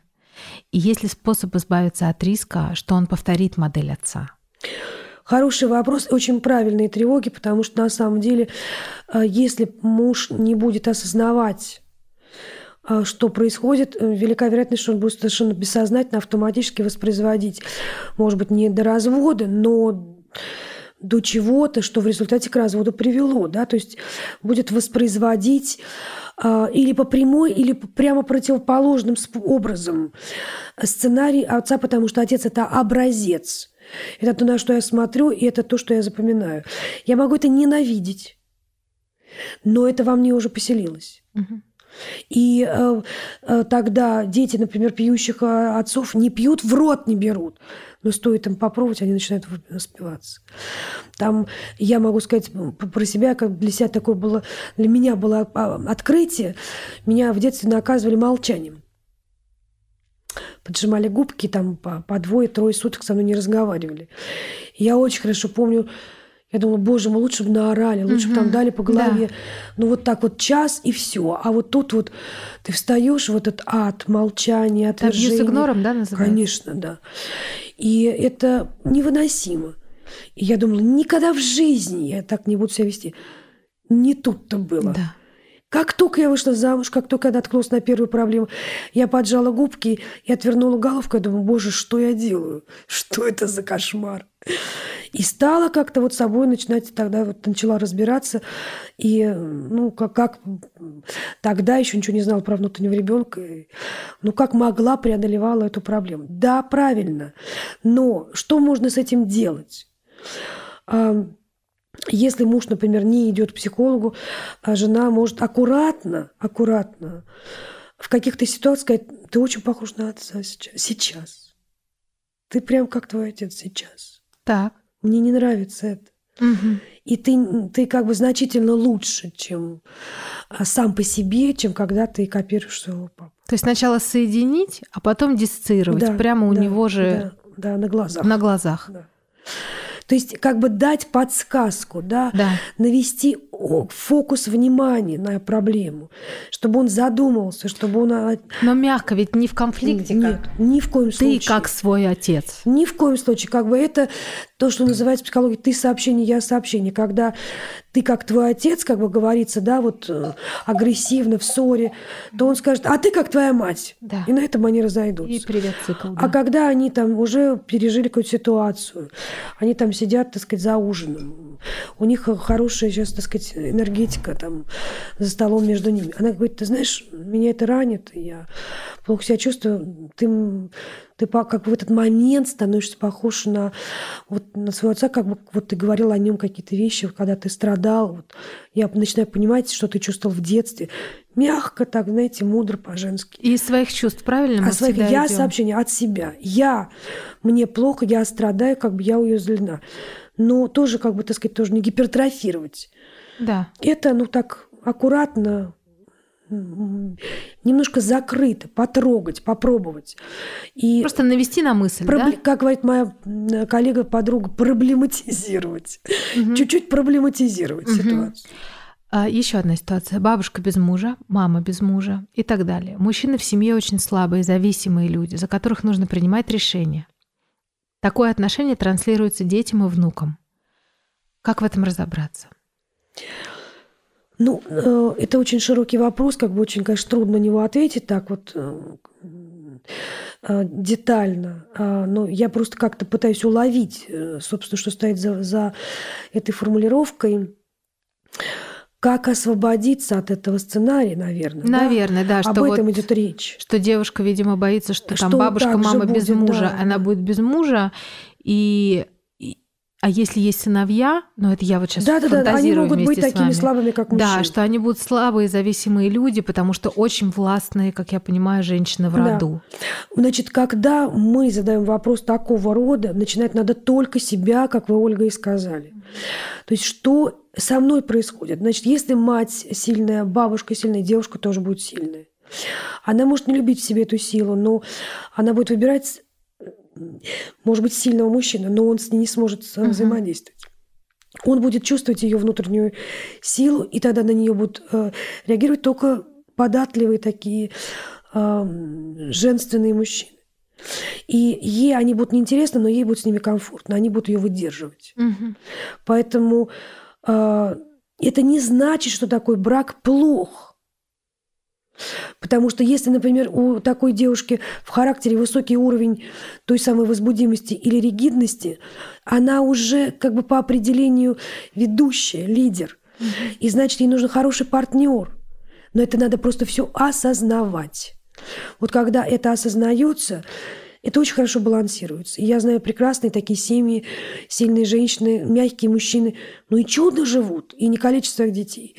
И есть ли способ избавиться от риска, что он повторит модель отца? Хороший вопрос, очень правильные тревоги, потому что на самом деле, э, если муж не будет осознавать, э, что происходит, э, велика вероятность, что он будет совершенно бессознательно автоматически воспроизводить, может быть, не до развода, но до чего-то, что в результате к разводу привело, да, то есть будет воспроизводить а, или по прямой, или прямо противоположным образом сценарий отца, потому что отец – это образец. Это то, на что я смотрю, и это то, что я запоминаю. Я могу это ненавидеть, но это во мне уже поселилось. Угу. И э, э, тогда дети, например, пьющих э, отцов не пьют, в рот не берут. Но стоит им попробовать, они начинают спиваться. Там я могу сказать про себя, как для себя такое было, для меня было а, открытие. Меня в детстве наказывали молчанием. Поджимали губки, там по, по двое-трое суток со мной не разговаривали. Я очень хорошо помню, я думала, боже мой, лучше бы наорали, лучше бы там дали по голове. Да. Ну вот так вот час и все. А вот тут вот ты встаешь в этот ад, молчание, отвержение. Это игнором, да, называется? Конечно, да. И это невыносимо. И я думала, никогда в жизни я так не буду себя вести. Не тут-то было. Да. Как только я вышла замуж, как только я наткнулась на первую проблему, я поджала губки и отвернула головку. Я думаю, боже, что я делаю? Что это за кошмар? И стала как-то вот собой начинать, тогда вот начала разбираться. И, ну, как, как тогда еще ничего не знала про внутреннего ребенка. Ну, как могла, преодолевала эту проблему. Да, правильно. Но что можно с этим делать? Если муж, например, не идет к психологу, а жена может аккуратно, аккуратно в каких-то ситуациях сказать, ты очень похож на отца сейчас. Сейчас. Ты прям как твой отец сейчас. Так. Мне не нравится это. Угу. И ты, ты как бы значительно лучше, чем а, сам по себе, чем когда ты копируешь своего папу. То есть сначала соединить, а потом диссоциировать да, прямо у да, него же да, да, на глазах. На глазах. Да. То есть как бы дать подсказку, да, да. навести фокус внимания на проблему, чтобы он задумался, чтобы он... Но мягко, ведь не в конфликте. Нет, как... ни в коем случае. Ты как свой отец. Ни в коем случае. Как бы это то, что называется в психологии «ты сообщение, я сообщение». Когда ты как твой отец, как бы говорится, да, вот э, агрессивно, в ссоре, то он скажет, а ты как твоя мать. Да. И на этом они разойдутся. И привет, цикл. Да. А когда они там уже пережили какую-то ситуацию, они там сидят, так сказать, за ужином, у них хорошая сейчас, так сказать, энергетика там за столом между ними. Она говорит, ты знаешь, меня это ранит, я плохо себя чувствую, ты ты как в этот момент становишься похож на, вот, на своего отца, как бы вот ты говорил о нем какие-то вещи, когда ты страдал. Вот, я начинаю понимать, что ты чувствовал в детстве. Мягко так, знаете, мудро по-женски. И своих чувств, правильно? А своих я идем. сообщение от себя. Я, мне плохо, я страдаю, как бы я уязвлена. Но тоже, как бы, так сказать, тоже не гипертрофировать. Да. Это, ну так, аккуратно, немножко закрыто, потрогать, попробовать. И Просто навести на мысль, проб... да? Как говорит моя коллега, подруга, проблематизировать. Угу. Чуть-чуть проблематизировать угу. ситуацию. А, еще одна ситуация. Бабушка без мужа, мама без мужа и так далее. Мужчины в семье очень слабые, зависимые люди, за которых нужно принимать решения. Такое отношение транслируется детям и внукам. Как в этом разобраться? Ну, э, это очень широкий вопрос, как бы очень, конечно, трудно на него ответить так вот э, э, детально. А, но я просто как-то пытаюсь уловить, собственно, что стоит за, за этой формулировкой. Как освободиться от этого сценария, наверное. Наверное, да. да Об этом вот, идет речь. Что девушка, видимо, боится, что, что там бабушка, мама без будет, мужа, да. она будет без мужа, и а если есть сыновья, ну это я вот сейчас да, фантазирую да, да, они могут быть такими слабыми, как мужчины. Да, что они будут слабые, зависимые люди, потому что очень властные, как я понимаю, женщины в роду. Да. Значит, когда мы задаем вопрос такого рода, начинать надо только себя, как вы, Ольга, и сказали. То есть что со мной происходит? Значит, если мать сильная, бабушка сильная, девушка тоже будет сильная. Она может не любить в себе эту силу, но она будет выбирать может быть, сильного мужчины, но он с ней не сможет uh-huh. взаимодействовать. Он будет чувствовать ее внутреннюю силу, и тогда на нее будут э, реагировать только податливые такие э, женственные мужчины. И ей они будут неинтересны, но ей будет с ними комфортно, они будут ее выдерживать. Угу. Поэтому э, это не значит, что такой брак плох. Потому что если, например, у такой девушки в характере высокий уровень той самой возбудимости или ригидности, она уже как бы по определению ведущая, лидер. И значит, ей нужен хороший партнер. Но это надо просто все осознавать. Вот когда это осознается, это очень хорошо балансируется. И я знаю прекрасные такие семьи, сильные женщины, мягкие мужчины, ну и чудо живут, и не своих детей.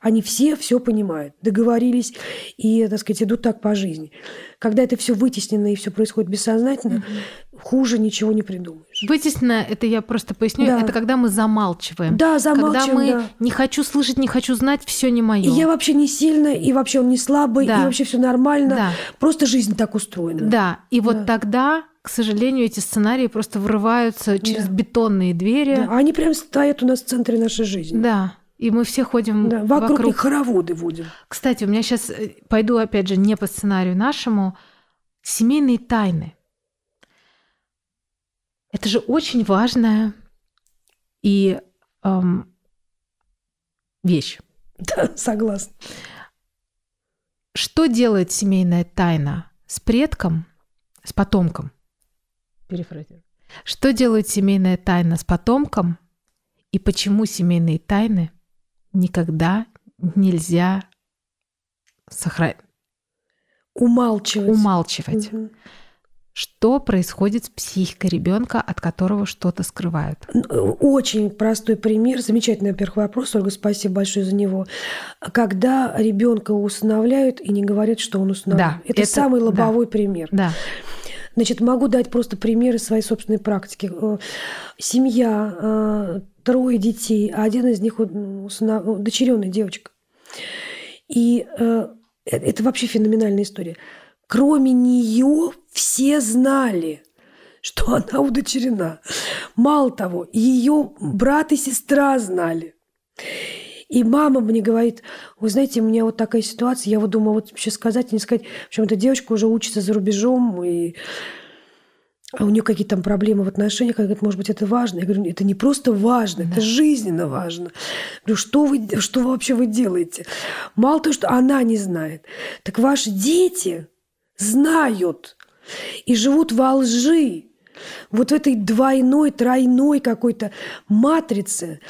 Они все все понимают, договорились и, так сказать, идут так по жизни. Когда это все вытеснено и все происходит бессознательно, mm-hmm. хуже ничего не придумаешь. Вытеснено, это я просто поясню, да. это когда мы замалчиваем. Да, замалчиваем. Когда мы да. не хочу слышать, не хочу знать, все не мое. И я вообще не сильная, и вообще он не слабый, да. и вообще все нормально. Да. Просто жизнь так устроена. Да, и вот да. тогда к сожалению, эти сценарии просто врываются через да. бетонные двери. Да, они прям стоят у нас в центре нашей жизни. Да. И мы все ходим да, вокруг, вокруг. хороводы водим. Кстати, у меня сейчас э, пойду опять же не по сценарию нашему. Семейные тайны. Это же очень важная и эм, вещь. Да, согласна. Что делает семейная тайна с предком, с потомком? Перефразирую. Что делает семейная тайна с потомком и почему семейные тайны никогда нельзя сохранять. Умалчивать. Умалчивать. Угу. Что происходит с психикой ребенка, от которого что-то скрывают? Очень простой пример. Замечательный, во-первых, вопрос. Ольга, спасибо большое за него. Когда ребенка усыновляют и не говорят, что он усыновлен. Да, это, это самый лобовой да, пример. Да. Значит, могу дать просто примеры своей собственной практики. Э, семья, э, трое детей, а один из них удочеренная девочка. И э, это вообще феноменальная история. Кроме нее все знали, что она удочерена. Мало того, ее брат и сестра знали. И мама мне говорит, вы знаете, у меня вот такая ситуация, я вот думаю, вот вообще сказать, не сказать. В общем, эта девочка уже учится за рубежом, и а у нее какие-то там проблемы в отношениях, она говорит, может быть, это важно. Я говорю, это не просто важно, да. это жизненно важно. Я говорю, что вы, что вообще вы делаете? Мало того, что она не знает, так ваши дети знают и живут во лжи вот в этой двойной, тройной какой-то матрице,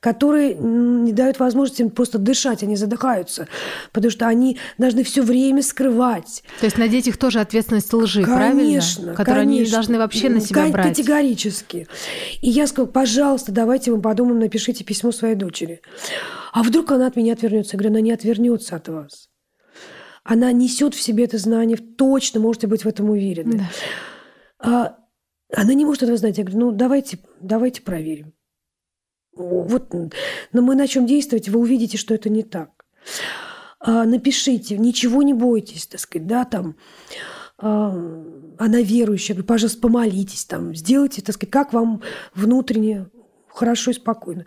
которые не дают возможности им просто дышать, они задыхаются, потому что они должны все время скрывать. То есть на детях тоже ответственность лжи, конечно, правильно? Которую конечно. они должны вообще на себя брать. Категорически. И я сказала, пожалуйста, давайте мы подумаем, напишите письмо своей дочери. А вдруг она от меня отвернется? Я говорю, она не отвернется от вас. Она несет в себе это знание, точно можете быть в этом уверены. Да. Она не может этого знать. Я говорю, ну давайте, давайте проверим. Вот, но мы начнем действовать, вы увидите, что это не так. А, напишите, ничего не бойтесь, так сказать, да, там, а, она верующая, говорю, пожалуйста, помолитесь, там, сделайте, так сказать, как вам внутренне хорошо и спокойно.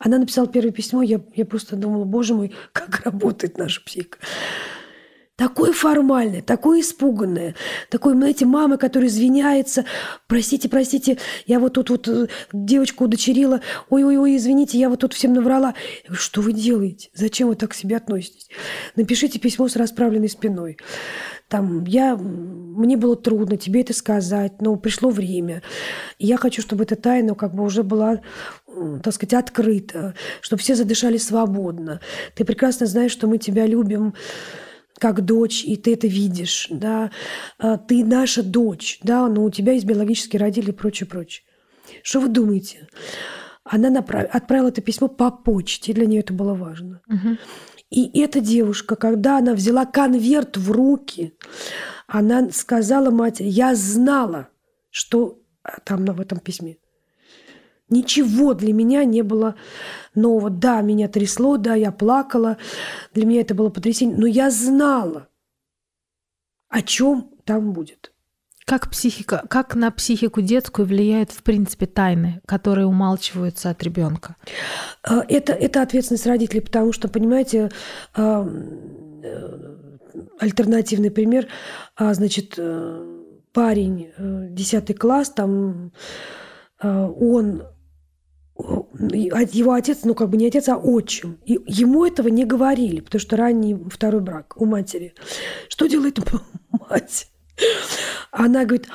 Она написала первое письмо, я, я просто думала, боже мой, как работает наша психика. Такое формальное, такое испуганное, такой, знаете, мама, которая извиняется, простите, простите, я вот тут вот э, девочку удочерила, ой-ой-ой, извините, я вот тут всем наврала. Я говорю, что вы делаете? Зачем вы так к себе относитесь? Напишите письмо с расправленной спиной. Там, я, мне было трудно тебе это сказать, но пришло время. Я хочу, чтобы эта тайна как бы уже была так сказать, открыта, чтобы все задышали свободно. Ты прекрасно знаешь, что мы тебя любим, как дочь, и ты это видишь, да, а, ты наша дочь, да, но у тебя есть биологические родители и прочее, прочее. Что вы думаете? Она направ... отправила это письмо по почте, для нее это было важно. Угу. И эта девушка, когда она взяла конверт в руки, она сказала матери, я знала, что там в этом письме. Ничего для меня не было нового. Да, меня трясло, да, я плакала. Для меня это было потрясение. Но я знала, о чем там будет. Как психика, как на психику детскую влияют, в принципе, тайны, которые умалчиваются от ребенка? А, это, это ответственность родителей, потому что, понимаете, а, э, альтернативный пример, а, значит, э, парень, 10 э, класс, там он его отец, ну как бы не отец, а отчим. И ему этого не говорили, потому что ранний второй брак у матери. Что делает мать? Она говорит,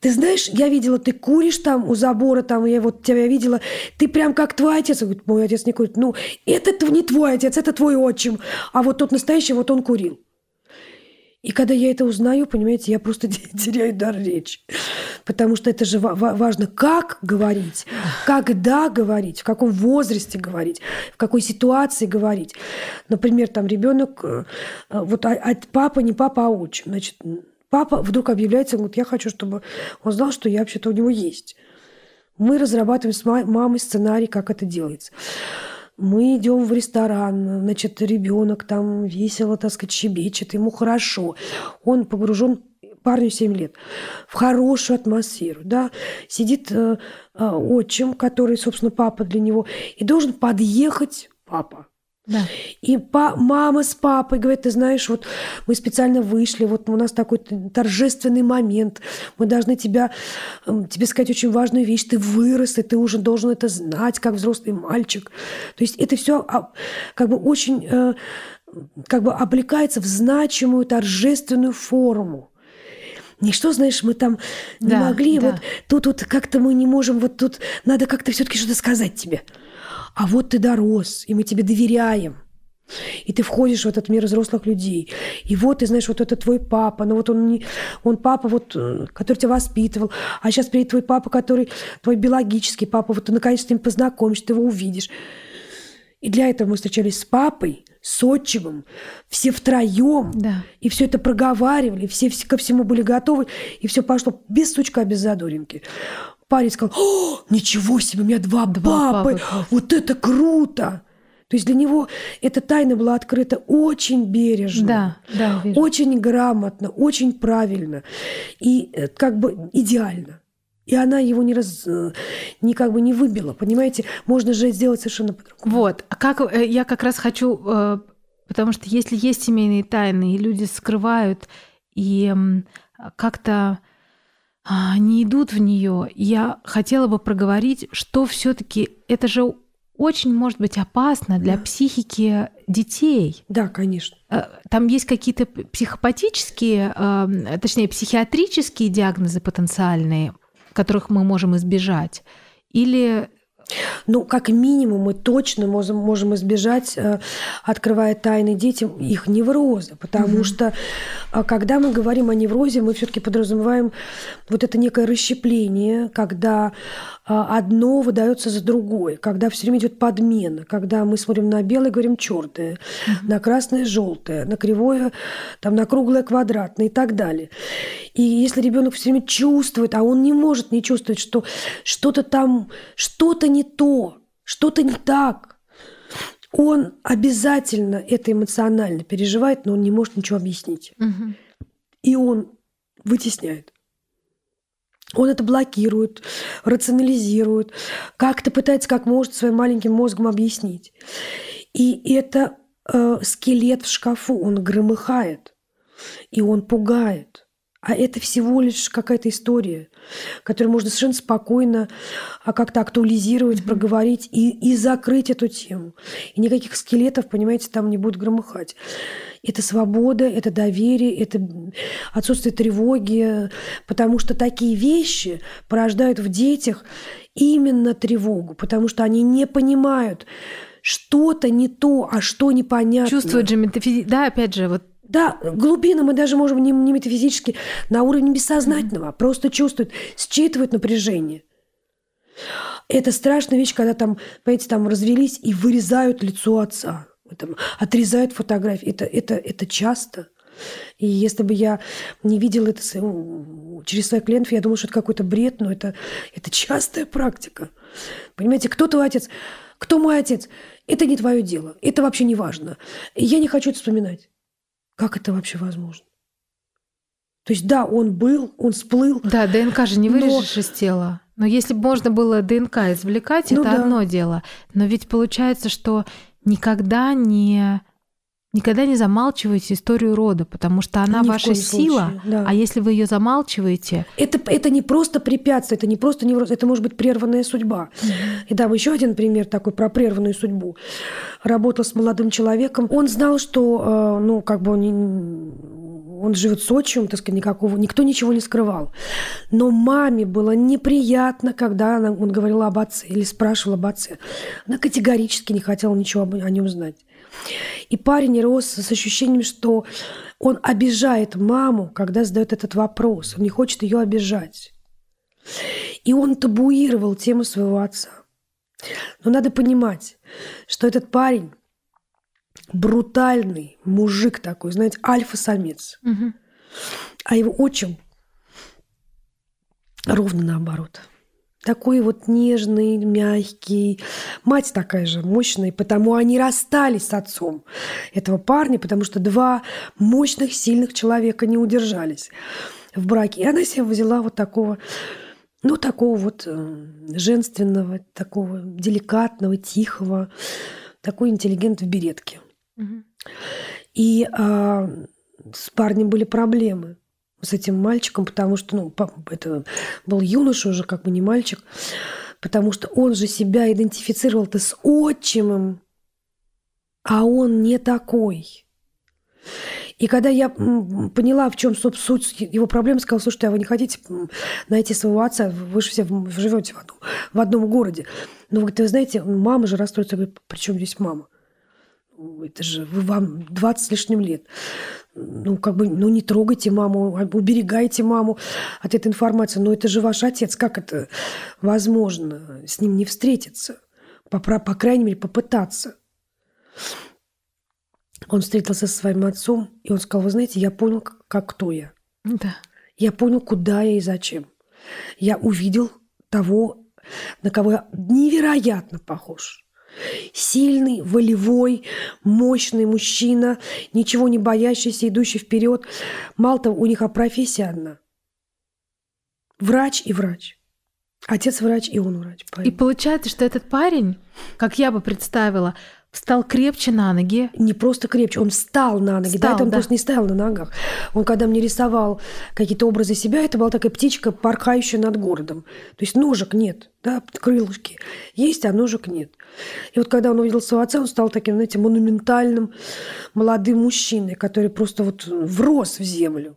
ты знаешь, я видела, ты куришь там у забора, там, я вот тебя видела, ты прям как твой отец. Говорит, мой отец не курит. Ну, это не твой отец, это твой отчим. А вот тот настоящий, вот он курил. И когда я это узнаю, понимаете, я просто теряю дар речи. Потому что это же важно, как говорить, когда говорить, в каком возрасте говорить, в какой ситуации говорить. Например, там ребенок, э, вот а, а папа не папа, а отчим. Значит, папа вдруг объявляется, говорит, я хочу, чтобы он знал, что я вообще-то у него есть. Мы разрабатываем с мамой сценарий, как это делается. Мы идем в ресторан, значит, ребенок там весело, так сказать, щебечет, ему хорошо. Он погружен парню 7 лет, в хорошую атмосферу, да, сидит э, э, отчим, который, собственно, папа для него, и должен подъехать папа. Да. И па мама с папой говорят, ты знаешь, вот мы специально вышли, вот у нас такой торжественный момент, мы должны тебя, эм, тебе сказать очень важную вещь, ты вырос, и ты уже должен это знать, как взрослый мальчик. То есть это все а, как бы очень э, как бы облекается в значимую торжественную форму. Не что, знаешь, мы там не да, могли, да. вот тут вот как-то мы не можем, вот тут надо как-то все-таки что-то сказать тебе а вот ты дорос, и мы тебе доверяем. И ты входишь в этот мир взрослых людей. И вот ты знаешь, вот это твой папа, но вот он не, он папа, вот, э, который тебя воспитывал. А сейчас приедет твой папа, который твой биологический папа. Вот ты наконец с ним познакомишься, ты его увидишь. И для этого мы встречались с папой, с отчимом, все втроем. Да. И все это проговаривали, все, все ко всему были готовы. И все пошло без сучка, без задоринки. Парень сказал, О, ничего себе, у меня два, два папы, папы, вот это круто. То есть для него эта тайна была открыта очень бережно, да, да, вижу. очень грамотно, очень правильно и э, как бы идеально. И она его не раз, э, не как бы не выбила, понимаете? Можно же сделать совершенно по-другому. Вот, а как э, я как раз хочу, потому что если есть семейные тайны и люди скрывают и как-то а, не идут в нее, я хотела бы проговорить, что все-таки это же очень может быть опасно для да. психики детей. Да, конечно. Э, там есть какие-то психопатические, э, точнее, психиатрические диагнозы потенциальные, которых мы можем избежать. Или ну, как минимум, мы точно можем, можем избежать, э, открывая тайны детям, их невроза. Потому mm-hmm. что, э, когда мы говорим о неврозе, мы все-таки подразумеваем вот это некое расщепление, когда а, одно выдается за другое, когда все время идет подмена, когда мы смотрим на белое, говорим черное, mm-hmm. на красное желтое, на кривое, там, на круглое квадратное и так далее. И если ребенок все время чувствует, а он не может не чувствовать, что что-то там, что-то не то, что-то не так, он обязательно это эмоционально переживает, но он не может ничего объяснить. И он вытесняет. Он это блокирует, рационализирует, как-то пытается как может своим маленьким мозгом объяснить. И это э, скелет в шкафу, он громыхает. И он пугает. А это всего лишь какая-то история, которую можно совершенно спокойно а как-то актуализировать, mm-hmm. проговорить и, и закрыть эту тему. И никаких скелетов, понимаете, там не будет громыхать. Это свобода, это доверие, это отсутствие тревоги, потому что такие вещи порождают в детях именно тревогу, потому что они не понимают, что-то не то, а что непонятно. Чувствуют же метафизически. Да, опять же, вот да, глубина мы даже можем не, не метафизически, на уровне бессознательного, mm-hmm. просто чувствуют, считывают напряжение. Это страшная вещь, когда там, понимаете, там развелись и вырезают лицо отца, там, отрезают фотографии. Это, это, это часто. И если бы я не видела это через своих клиентов, я думаю, что это какой-то бред, но это, это частая практика. Понимаете, кто твой отец? Кто мой отец? Это не твое дело. Это вообще не важно. Я не хочу это вспоминать. Как это вообще возможно? То есть, да, он был, он всплыл. Да, ДНК же не вырежешь но... из тела. Но если бы можно было ДНК извлекать, ну, это да. одно дело. Но ведь получается, что никогда не Никогда не замалчивайте историю рода, потому что она Ни ваша сила. Случае, да. А если вы ее замалчиваете. Это, это не просто препятствие, это не просто невроз, это может быть прерванная судьба. Mm-hmm. И дам еще один пример такой про прерванную судьбу. Работал с молодым человеком. Он знал, что э, ну, как бы он, он живет с отчимом, так сказать, никакого, никто ничего не скрывал. Но маме было неприятно, когда она, он говорил об отце или спрашивал об отце. Она категорически не хотела ничего о нем знать. И парень рос с ощущением, что он обижает маму, когда задает этот вопрос. Он не хочет ее обижать. И он табуировал тему своего отца. Но надо понимать, что этот парень брутальный мужик такой, знаете, альфа-самец. Угу. А его отчим ровно наоборот – такой вот нежный, мягкий. Мать такая же мощная, потому они расстались с отцом этого парня, потому что два мощных, сильных человека не удержались в браке. И она себе взяла вот такого, ну, такого вот э, женственного, такого деликатного, тихого, такой интеллигент в беретке. Угу. И а, с парнем были проблемы с этим мальчиком, потому что, ну, это был юноша уже, как бы не мальчик, потому что он же себя идентифицировал-то с отчимом, а он не такой. И когда я поняла, в чем суть его проблемы, сказала, слушайте, а вы не хотите найти своего отца? Вы же все живете в одном, в одном городе. Ну, вы, вы знаете, мама же расстроится. При чем здесь мама? Это же вы вам 20 с лишним лет ну, как бы, ну, не трогайте маму, уберегайте маму от этой информации. Но это же ваш отец. Как это возможно с ним не встретиться? По, по крайней мере, попытаться. Он встретился со своим отцом, и он сказал, вы знаете, я понял, как, как кто я. Да. Я понял, куда я и зачем. Я увидел того, на кого я невероятно похож. Сильный, волевой, мощный мужчина, ничего не боящийся, идущий вперед. Мало того, у них а профессия одна. Врач и врач. Отец врач, и он врач. Поэтому. И получается, что этот парень, как я бы представила, Встал крепче на ноги. Не просто крепче, он встал на ноги. Встал, да, это он да. просто не стоял на ногах. Он, когда мне рисовал какие-то образы себя, это была такая птичка, порхающая над городом. То есть ножек нет, да, крылышки есть, а ножек нет. И вот когда он увидел своего отца, он стал таким, знаете, монументальным молодым мужчиной, который просто вот врос в землю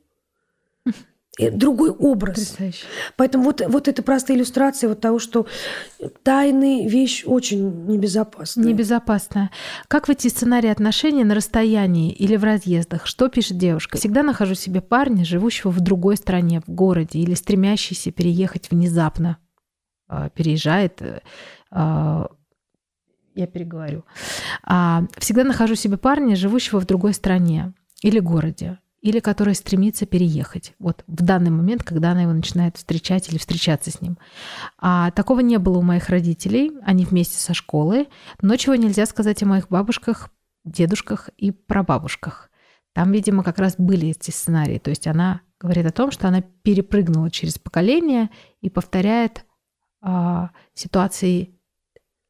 другой образ. Потрясающе. Поэтому вот, вот это простая иллюстрация вот того, что тайны вещь очень небезопасная. Небезопасная. Как в эти сценарии отношений на расстоянии или в разъездах? Что пишет девушка? Всегда нахожу себе парня, живущего в другой стране, в городе, или стремящийся переехать внезапно. А, переезжает э, а, я переговорю. А, всегда нахожу себе парня, живущего в другой стране или городе или который стремится переехать. Вот в данный момент, когда она его начинает встречать или встречаться с ним. А такого не было у моих родителей, они вместе со школы, но чего нельзя сказать о моих бабушках, дедушках и прабабушках. Там, видимо, как раз были эти сценарии. То есть она говорит о том, что она перепрыгнула через поколение и повторяет а, ситуации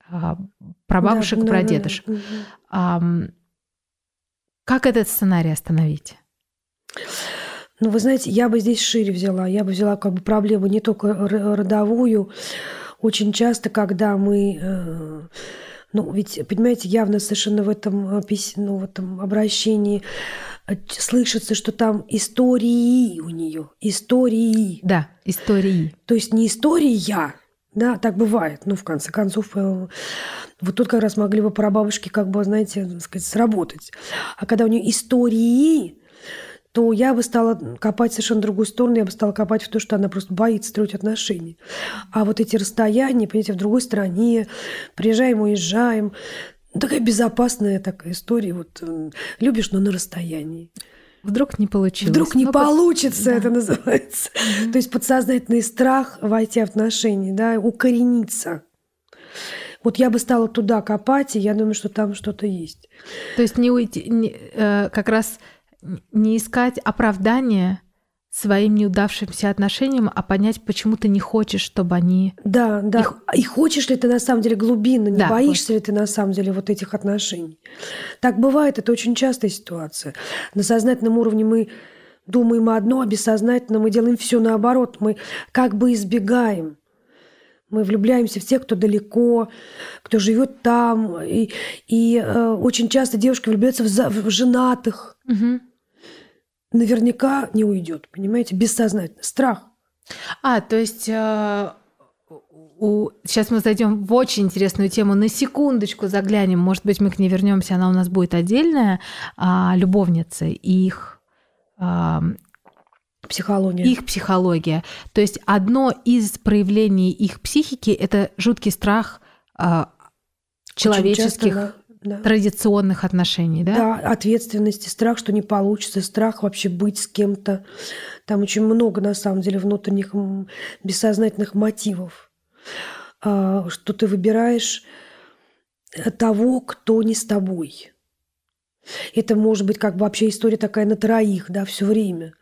а, прабабушек, да, прадедушек. Да, да, да. А, как этот сценарий остановить? Ну, вы знаете, я бы здесь шире взяла. Я бы взяла как бы проблему не только родовую. Очень часто, когда мы... э, ну, ведь, понимаете, явно совершенно в этом, э, ну, в этом обращении э, слышится, что там истории у нее. Истории. Да, истории. То есть не история, да, так бывает. Ну, в конце концов, вот тут как раз могли бы прабабушки, как бы, знаете, сказать, сработать. А когда у нее истории, то я бы стала копать совершенно другую сторону, я бы стала копать в то, что она просто боится строить отношения. А вот эти расстояния, понимаете, в другой стране, приезжаем, уезжаем, такая безопасная такая история. Вот э, любишь, но на расстоянии. Вдруг не получилось. Вдруг не Ну, получится, да. это называется. То есть подсознательный страх войти в отношения, да, укорениться. Вот я бы стала туда копать, и я думаю, что там что-то есть. То есть не уйти, не- э, как раз не искать оправдания своим неудавшимся отношениям, а понять, почему ты не хочешь, чтобы они... Да, да. И, хочешь ли ты на самом деле глубинно, не Да, боишься ли ты на самом деле вот этих отношений? Так бывает, это очень частая ситуация. На сознательном уровне мы думаем одно, а бессознательно мы делаем все наоборот. Мы как бы избегаем. Мы влюбляемся в тех, кто далеко, кто живет там. И, и э, очень часто девушка влюбляется в, за- в женатых. Мгм. Наверняка не уйдет, понимаете, бессознательно. Страх. А, то есть э, у... сейчас мы зайдем в очень интересную тему. На секундочку заглянем. Может быть, мы к ней вернемся. Она у нас будет отдельная. А, любовницы и их а, Психология. их психология. То есть одно из проявлений их психики это жуткий страх а, человеческих часто, да, да. традиционных отношений, да? Да, ответственности, страх, что не получится, страх вообще быть с кем-то. Там очень много, на самом деле, внутренних бессознательных мотивов. А, Что ты выбираешь э, того, кто не с тобой. Это может быть как бы вообще история такая на троих, да, все время.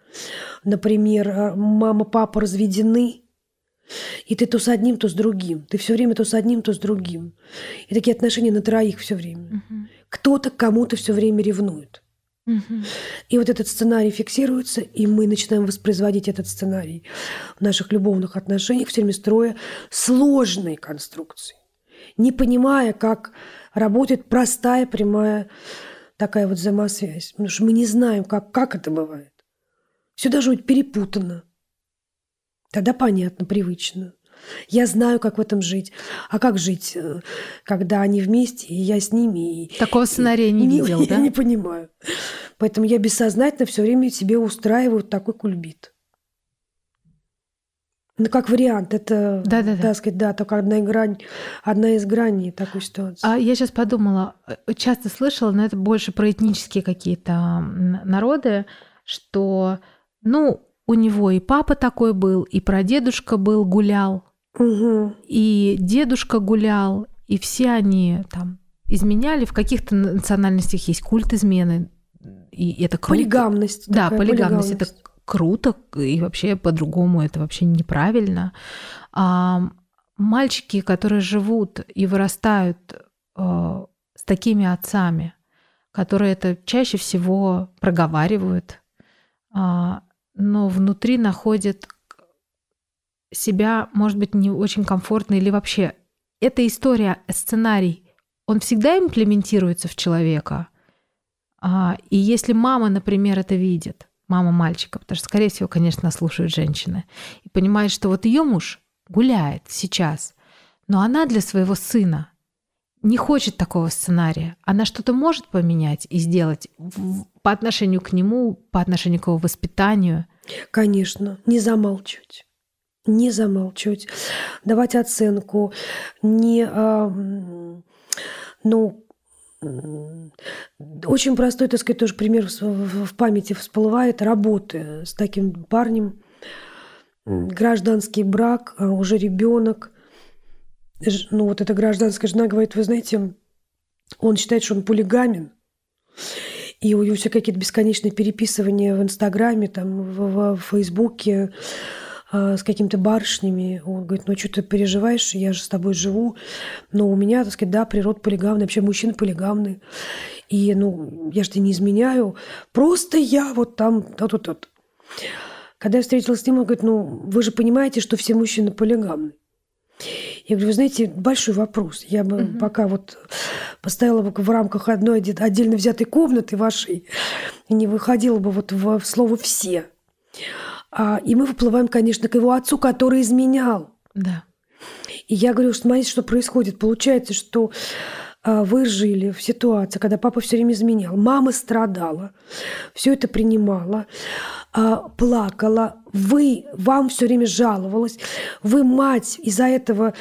Например, э, мама, папа разведены, и ты то с одним, то с другим. Ты все время то с одним, то с другим. И такие отношения на троих все время. Мгм. Кто-то кому-то все время ревнует. Мгм. И вот этот сценарий фиксируется, и мы начинаем воспроизводить этот сценарий в наших любовных отношениях, все время строя сложные конструкции, не понимая, как работает простая, прямая такая вот взаимосвязь. Потому что мы не знаем, как, как это бывает. Все должно быть перепутано. Тогда понятно, привычно. Я знаю, как в этом жить. А как жить, э, когда они вместе, и я с ними, и Такого сценария не видел, я да? не понимаю. Поэтому я бессознательно все время себе устраиваю такой кульбит. Ну, как вариант, это, Да-да-да. так сказать, да, только одна, грань, одна из граней такой ситуации. А я сейчас подумала, э, часто слышала, но это больше про этнические какие-то народы, что, ну, у него и папа такой был, и прадедушка был, гулял, Мгм. и дедушка гулял, и все они там изменяли. В каких-то национальностях есть культ измены, и это круто. Полигамность. Да, такая полигамность, это полигамность. круто, и вообще по-другому это вообще неправильно. А, мальчики, которые живут и вырастают э, с такими отцами, которые это чаще всего проговаривают, а, но внутри находят себя, может быть, не очень комфортно или вообще эта история, сценарий, он всегда имплементируется в человека. А, и если мама, например, это видит, мама мальчика, потому что, скорее всего, конечно, слушают женщины, и понимает, что вот ее муж гуляет сейчас, но она для своего сына не хочет такого сценария. Она что-то может поменять и сделать в- по отношению к нему, по отношению к его воспитанию. Конечно, не замалчивать. Не замалчивать, давать оценку, не, а, ну, очень простой, так сказать, тоже пример в, памяти всплывает. Работы с таким парнем, гражданский брак, а уже ребенок, ну вот эта гражданская жена говорит, вы знаете, он считает, что он полигамен, и у него все какие-то бесконечные переписывания в Инстаграме, там, в, в Фейсбуке. э, с какими-то барышнями. Он говорит, ну что ты переживаешь, я же с тобой живу. Но у меня, так сказать, да, природа полигамная, вообще мужчины полигамные. И, ну, я же тебе не изменяю. Просто я вот там, тот-тот-тот. Когда я встретилась с ним, он говорит, ну, вы же понимаете, что все мужчины полигамны. Я говорю, вы знаете, большой вопрос. Я бы угу. пока вот поставила бы в рамках одной отдельно взятой комнаты вашей не выходила бы вот в слово «все». А, и мы выплываем, конечно, к его отцу, который изменял. Да. И я говорю, что смотрите, что происходит. Получается, что вы жили в ситуации, когда папа все время изменял, мама страдала, все это принимала, а, плакала, вы, вам все время жаловалась, вы мать из-за этого,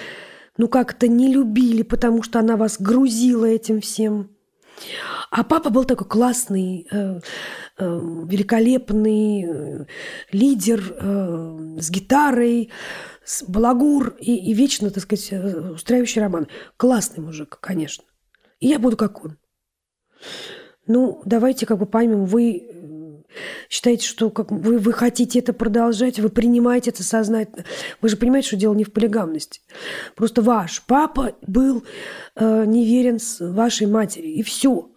ну как-то не любили, потому что она вас грузила этим всем. А папа был такой классный, э, э, великолепный э, лидер э, с гитарой, с балагур и, и вечно, так сказать, э, устраивающий роман. Классный мужик, конечно. И я буду как он. Ну, давайте как бы поймем, вы э, считаете, что как вы, вы хотите это продолжать, вы принимаете это сознательно. Вы же понимаете, что дело не в полигамности. Просто ваш папа был э, неверен с вашей матери, и все.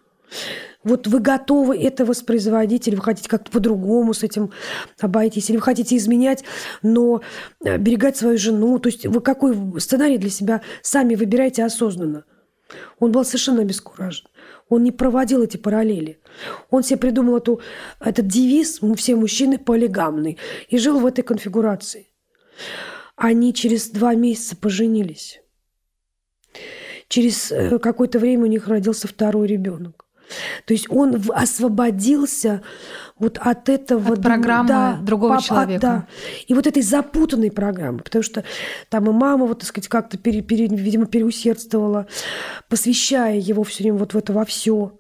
Вот вы готовы это воспроизводить, или вы хотите как-то по-другому с этим обойтись, или вы хотите изменять, но э, берегать свою жену. То есть вы какой сценарий для себя сами выбираете осознанно. Он был совершенно обескуражен. Он не проводил эти параллели. Он себе придумал эту, этот девиз «Все мужчины полигамны» и жил в этой конфигурации. Они через два месяца поженились. Через э, какое-то время у них родился второй ребенок. То есть он освободился вот от этого... От программы да, другого пап, человека. да. И вот этой запутанной программы, потому что там и мама, вот, так сказать, как-то, пере, пере, видимо, переусердствовала, посвящая его все время вот в это во все.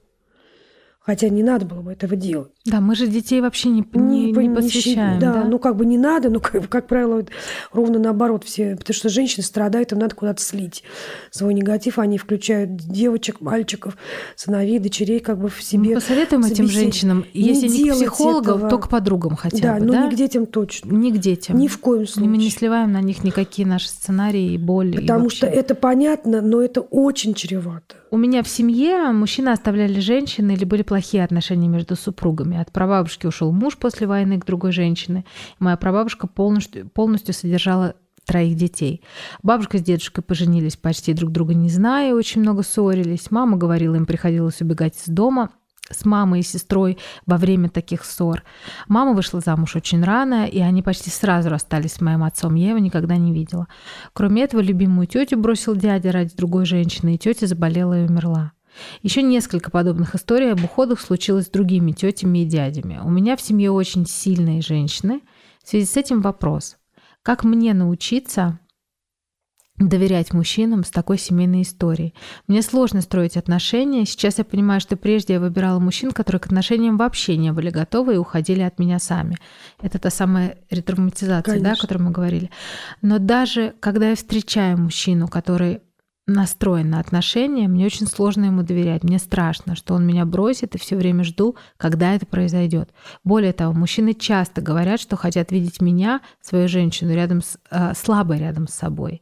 Хотя не надо было бы этого делать. Да, мы же детей вообще не, не, не, не посвящаем. Да, да, ну как бы не надо, но как, как правило, ровно наоборот все. Потому что женщины страдают, им надо куда-то слить свой негатив. Они включают девочек, мальчиков, сыновей, дочерей как бы в себе. Мы посоветуем этим женщинам, не если не к психологам, этого. то к подругам хотя да, бы. Да, но не к детям точно. Не к детям. Ни в коем случае. Мы не сливаем на них никакие наши сценарии и боли. Потому и что это понятно, но это очень чревато. У меня в семье мужчины оставляли женщины или были плохие отношения между супругами. От прабабушки ушел муж после войны к другой женщине. Моя прабабушка полностью, полностью содержала троих детей. Бабушка с дедушкой поженились почти друг друга не зная, очень много ссорились. Мама говорила, им приходилось убегать из дома с мамой и сестрой во время таких ссор. Мама вышла замуж очень рано, и они почти сразу расстались с моим отцом. Я его никогда не видела. Кроме этого, любимую тетю бросил дядя ради другой женщины, и тетя заболела и умерла. Еще несколько подобных историй об уходах случилось с другими тетями и дядями. У меня в семье очень сильные женщины. В связи с этим вопрос. Как мне научиться доверять мужчинам с такой семейной историей. Мне сложно строить отношения. Сейчас я понимаю, что прежде я выбирала мужчин, которые к отношениям вообще не были готовы и уходили от меня сами. Это та самая ретравматизация, да, о которой мы говорили. Но даже когда я встречаю мужчину, который настроен на отношения, мне очень сложно ему доверять. Мне страшно, что он меня бросит, и все время жду, когда это произойдет. Более того, мужчины часто говорят, что хотят видеть меня, свою женщину, рядом с, э, слабой рядом с собой.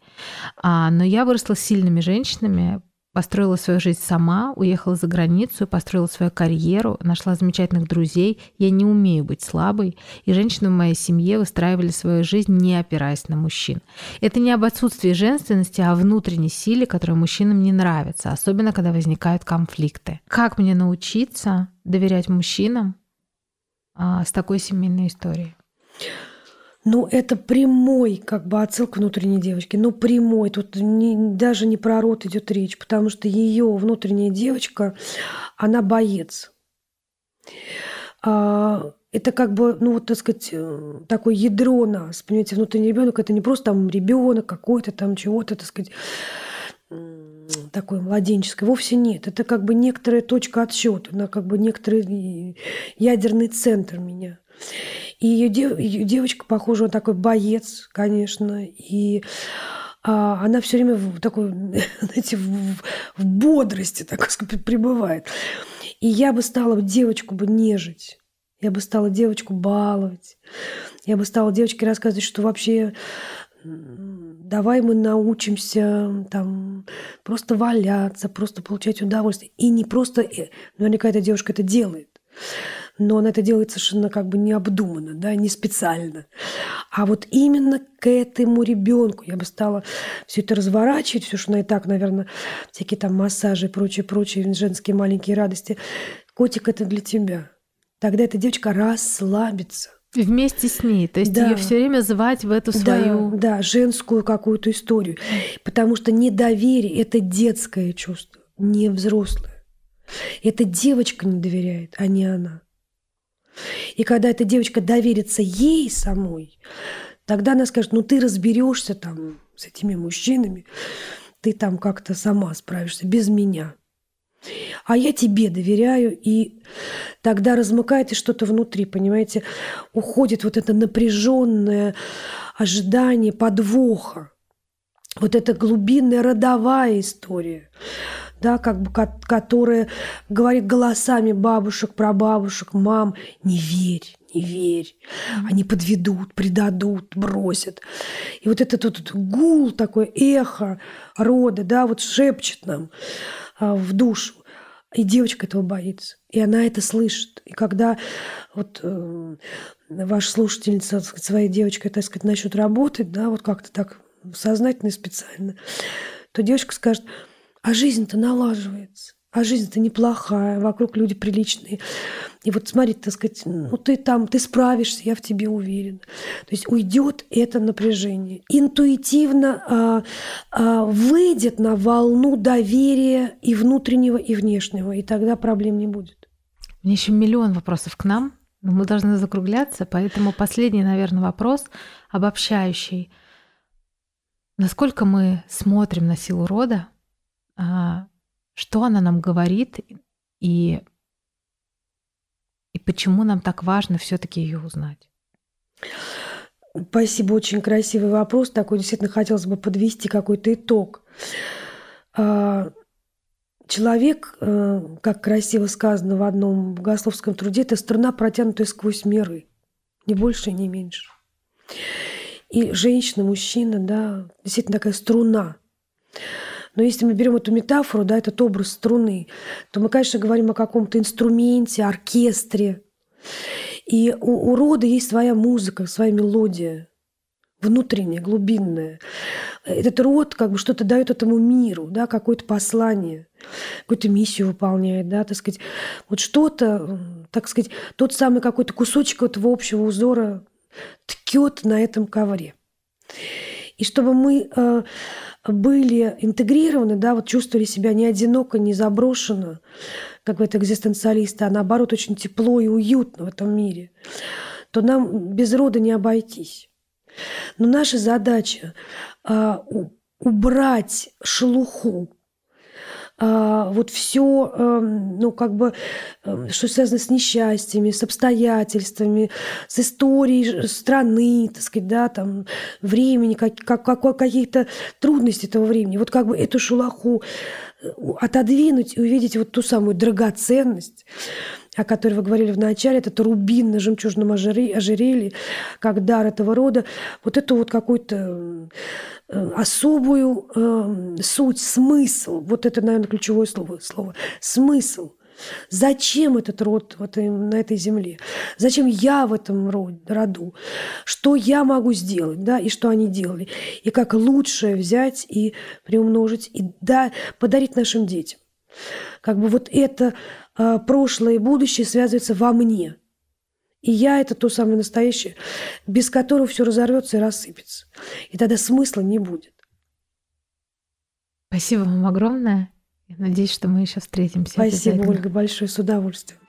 А, но я выросла с сильными женщинами, построила свою жизнь сама, уехала за границу, построила свою карьеру, нашла замечательных друзей. Я не умею быть слабой, и женщины в моей семье выстраивали свою жизнь, не опираясь на мужчин. Это не об отсутствии женственности, а о внутренней силе, которая мужчинам не нравится, особенно когда возникают конфликты. Как мне научиться доверять мужчинам а, с такой семейной историей? Ну, это прямой, как бы отсылка внутренней девочки. Ну, прямой. Тут не, даже не про рот идет речь, потому что ее внутренняя девочка, она боец. А, это как бы, ну, вот, так сказать, э, такое ядро нас. Понимаете, внутренний ребенок это не просто там ребенок какой-то там чего-то, так сказать, такое младенческое. Вовсе нет. Это как бы некоторая точка отсчета, она как бы некоторый ядерный центр меня. И ее, дев, ее девочка, похоже, он такой боец, конечно, и а, она все время в такой, знаете, в, в бодрости, так сказать, пребывает. И я бы стала девочку бы нежить. Я бы стала девочку баловать. Я бы стала девочке рассказывать, что вообще давай мы научимся там просто валяться, просто получать удовольствие. И не просто... э, Наверняка эта девушка это делает. Но она это делает совершенно как бы необдуманно, да, не специально. А вот именно к этому ребенку я бы стала все это разворачивать, все, что она и так, наверное, всякие там массажи и прочее, прочее, женские маленькие радости. Котик, это для тебя. Тогда эта девочка расслабится. Вместе с ней. То есть Да. ее все время звать в эту свою... Да, да, женскую какую-то историю. Потому что недоверие – это детское чувство, не взрослое. Это девочка не доверяет, а не она. И когда эта девочка доверится ей самой, тогда она скажет, ну ты разберешься там с этими мужчинами, ты там как-то сама справишься без меня. А я тебе доверяю, и тогда размыкается что-то внутри, понимаете, уходит вот это напряженное ожидание подвоха, вот эта глубинная родовая история, да, как бы, ко- которая говорит голосами бабушек, прабабушек, мам, не верь, не верь, они подведут, предадут, бросят. И вот этот вот гул, такое эхо рода, да, вот шепчет нам а, в душу. И девочка этого боится. И она это слышит. И когда вот э, ваша слушательница сказать, своей девочкой, так сказать, начнет работать, да, вот как-то так сознательно и специально, то девочка скажет, а жизнь-то налаживается, а жизнь-то неплохая, вокруг люди приличные. И вот смотри, так сказать, ну ты там, ты справишься, я в тебе уверен. То есть уйдет это напряжение. Интуитивно а, а, выйдет на волну доверия и внутреннего, и внешнего, и тогда проблем не будет. Мне еще миллион вопросов к нам, но мы должны закругляться, поэтому последний, наверное, вопрос обобщающий. Насколько мы смотрим на силу рода, что она нам говорит и, и почему нам так важно все-таки ее узнать? Спасибо, очень красивый вопрос. Такой действительно хотелось бы подвести какой-то итог. А, Человек, э, как красиво сказано в одном богословском труде, это страна, протянутая сквозь миры. Ни больше, ни меньше. И женщина, мужчина, да, действительно такая струна. Но если мы берем эту метафору, да, этот образ струны, то мы, конечно, говорим о каком-то инструменте, оркестре. И у, у рода есть своя музыка, своя мелодия, внутренняя, глубинная. Этот род как бы что-то дает этому миру, да, какое-то послание, какую-то миссию выполняет, да, так сказать. Вот что-то, так сказать, тот самый какой-то кусочек этого общего узора ткет на этом ковре. И чтобы мы э, были интегрированы, да, вот чувствовали себя не одиноко, не заброшенно, как это экзистенциалисты, а наоборот очень тепло и уютно в этом мире, то нам без рода не обойтись. Но наша задача а, убрать шелуху, вот все, ну, как бы, эм, что связано с несчастьями, с обстоятельствами, с историей страны, так сказать, да, там, времени, как, как, какой- каких-то трудностей этого времени. Вот как бы эту шелуху э, отодвинуть и увидеть вот ту самую драгоценность, о которой вы говорили в начале, этот рубин на жемчужном ожере- ожерелье, как дар этого рода, вот эту вот какую-то э, особую э, суть, смысл, вот это, наверное, ключевое слово, слово смысл. Зачем этот род в этой- на этой земле? Зачем я в этом ро- роду? Что я могу сделать, да, и что они делали? И как лучшее взять и приумножить, и да, подарить нашим детям. Как бы вот это прошлое и будущее связывается во мне. И я это то самое настоящее, без которого все разорвется и рассыпется. И тогда смысла не будет. Спасибо вам огромное. Я надеюсь, что мы еще встретимся. Спасибо. Ольга, большое, с удовольствием.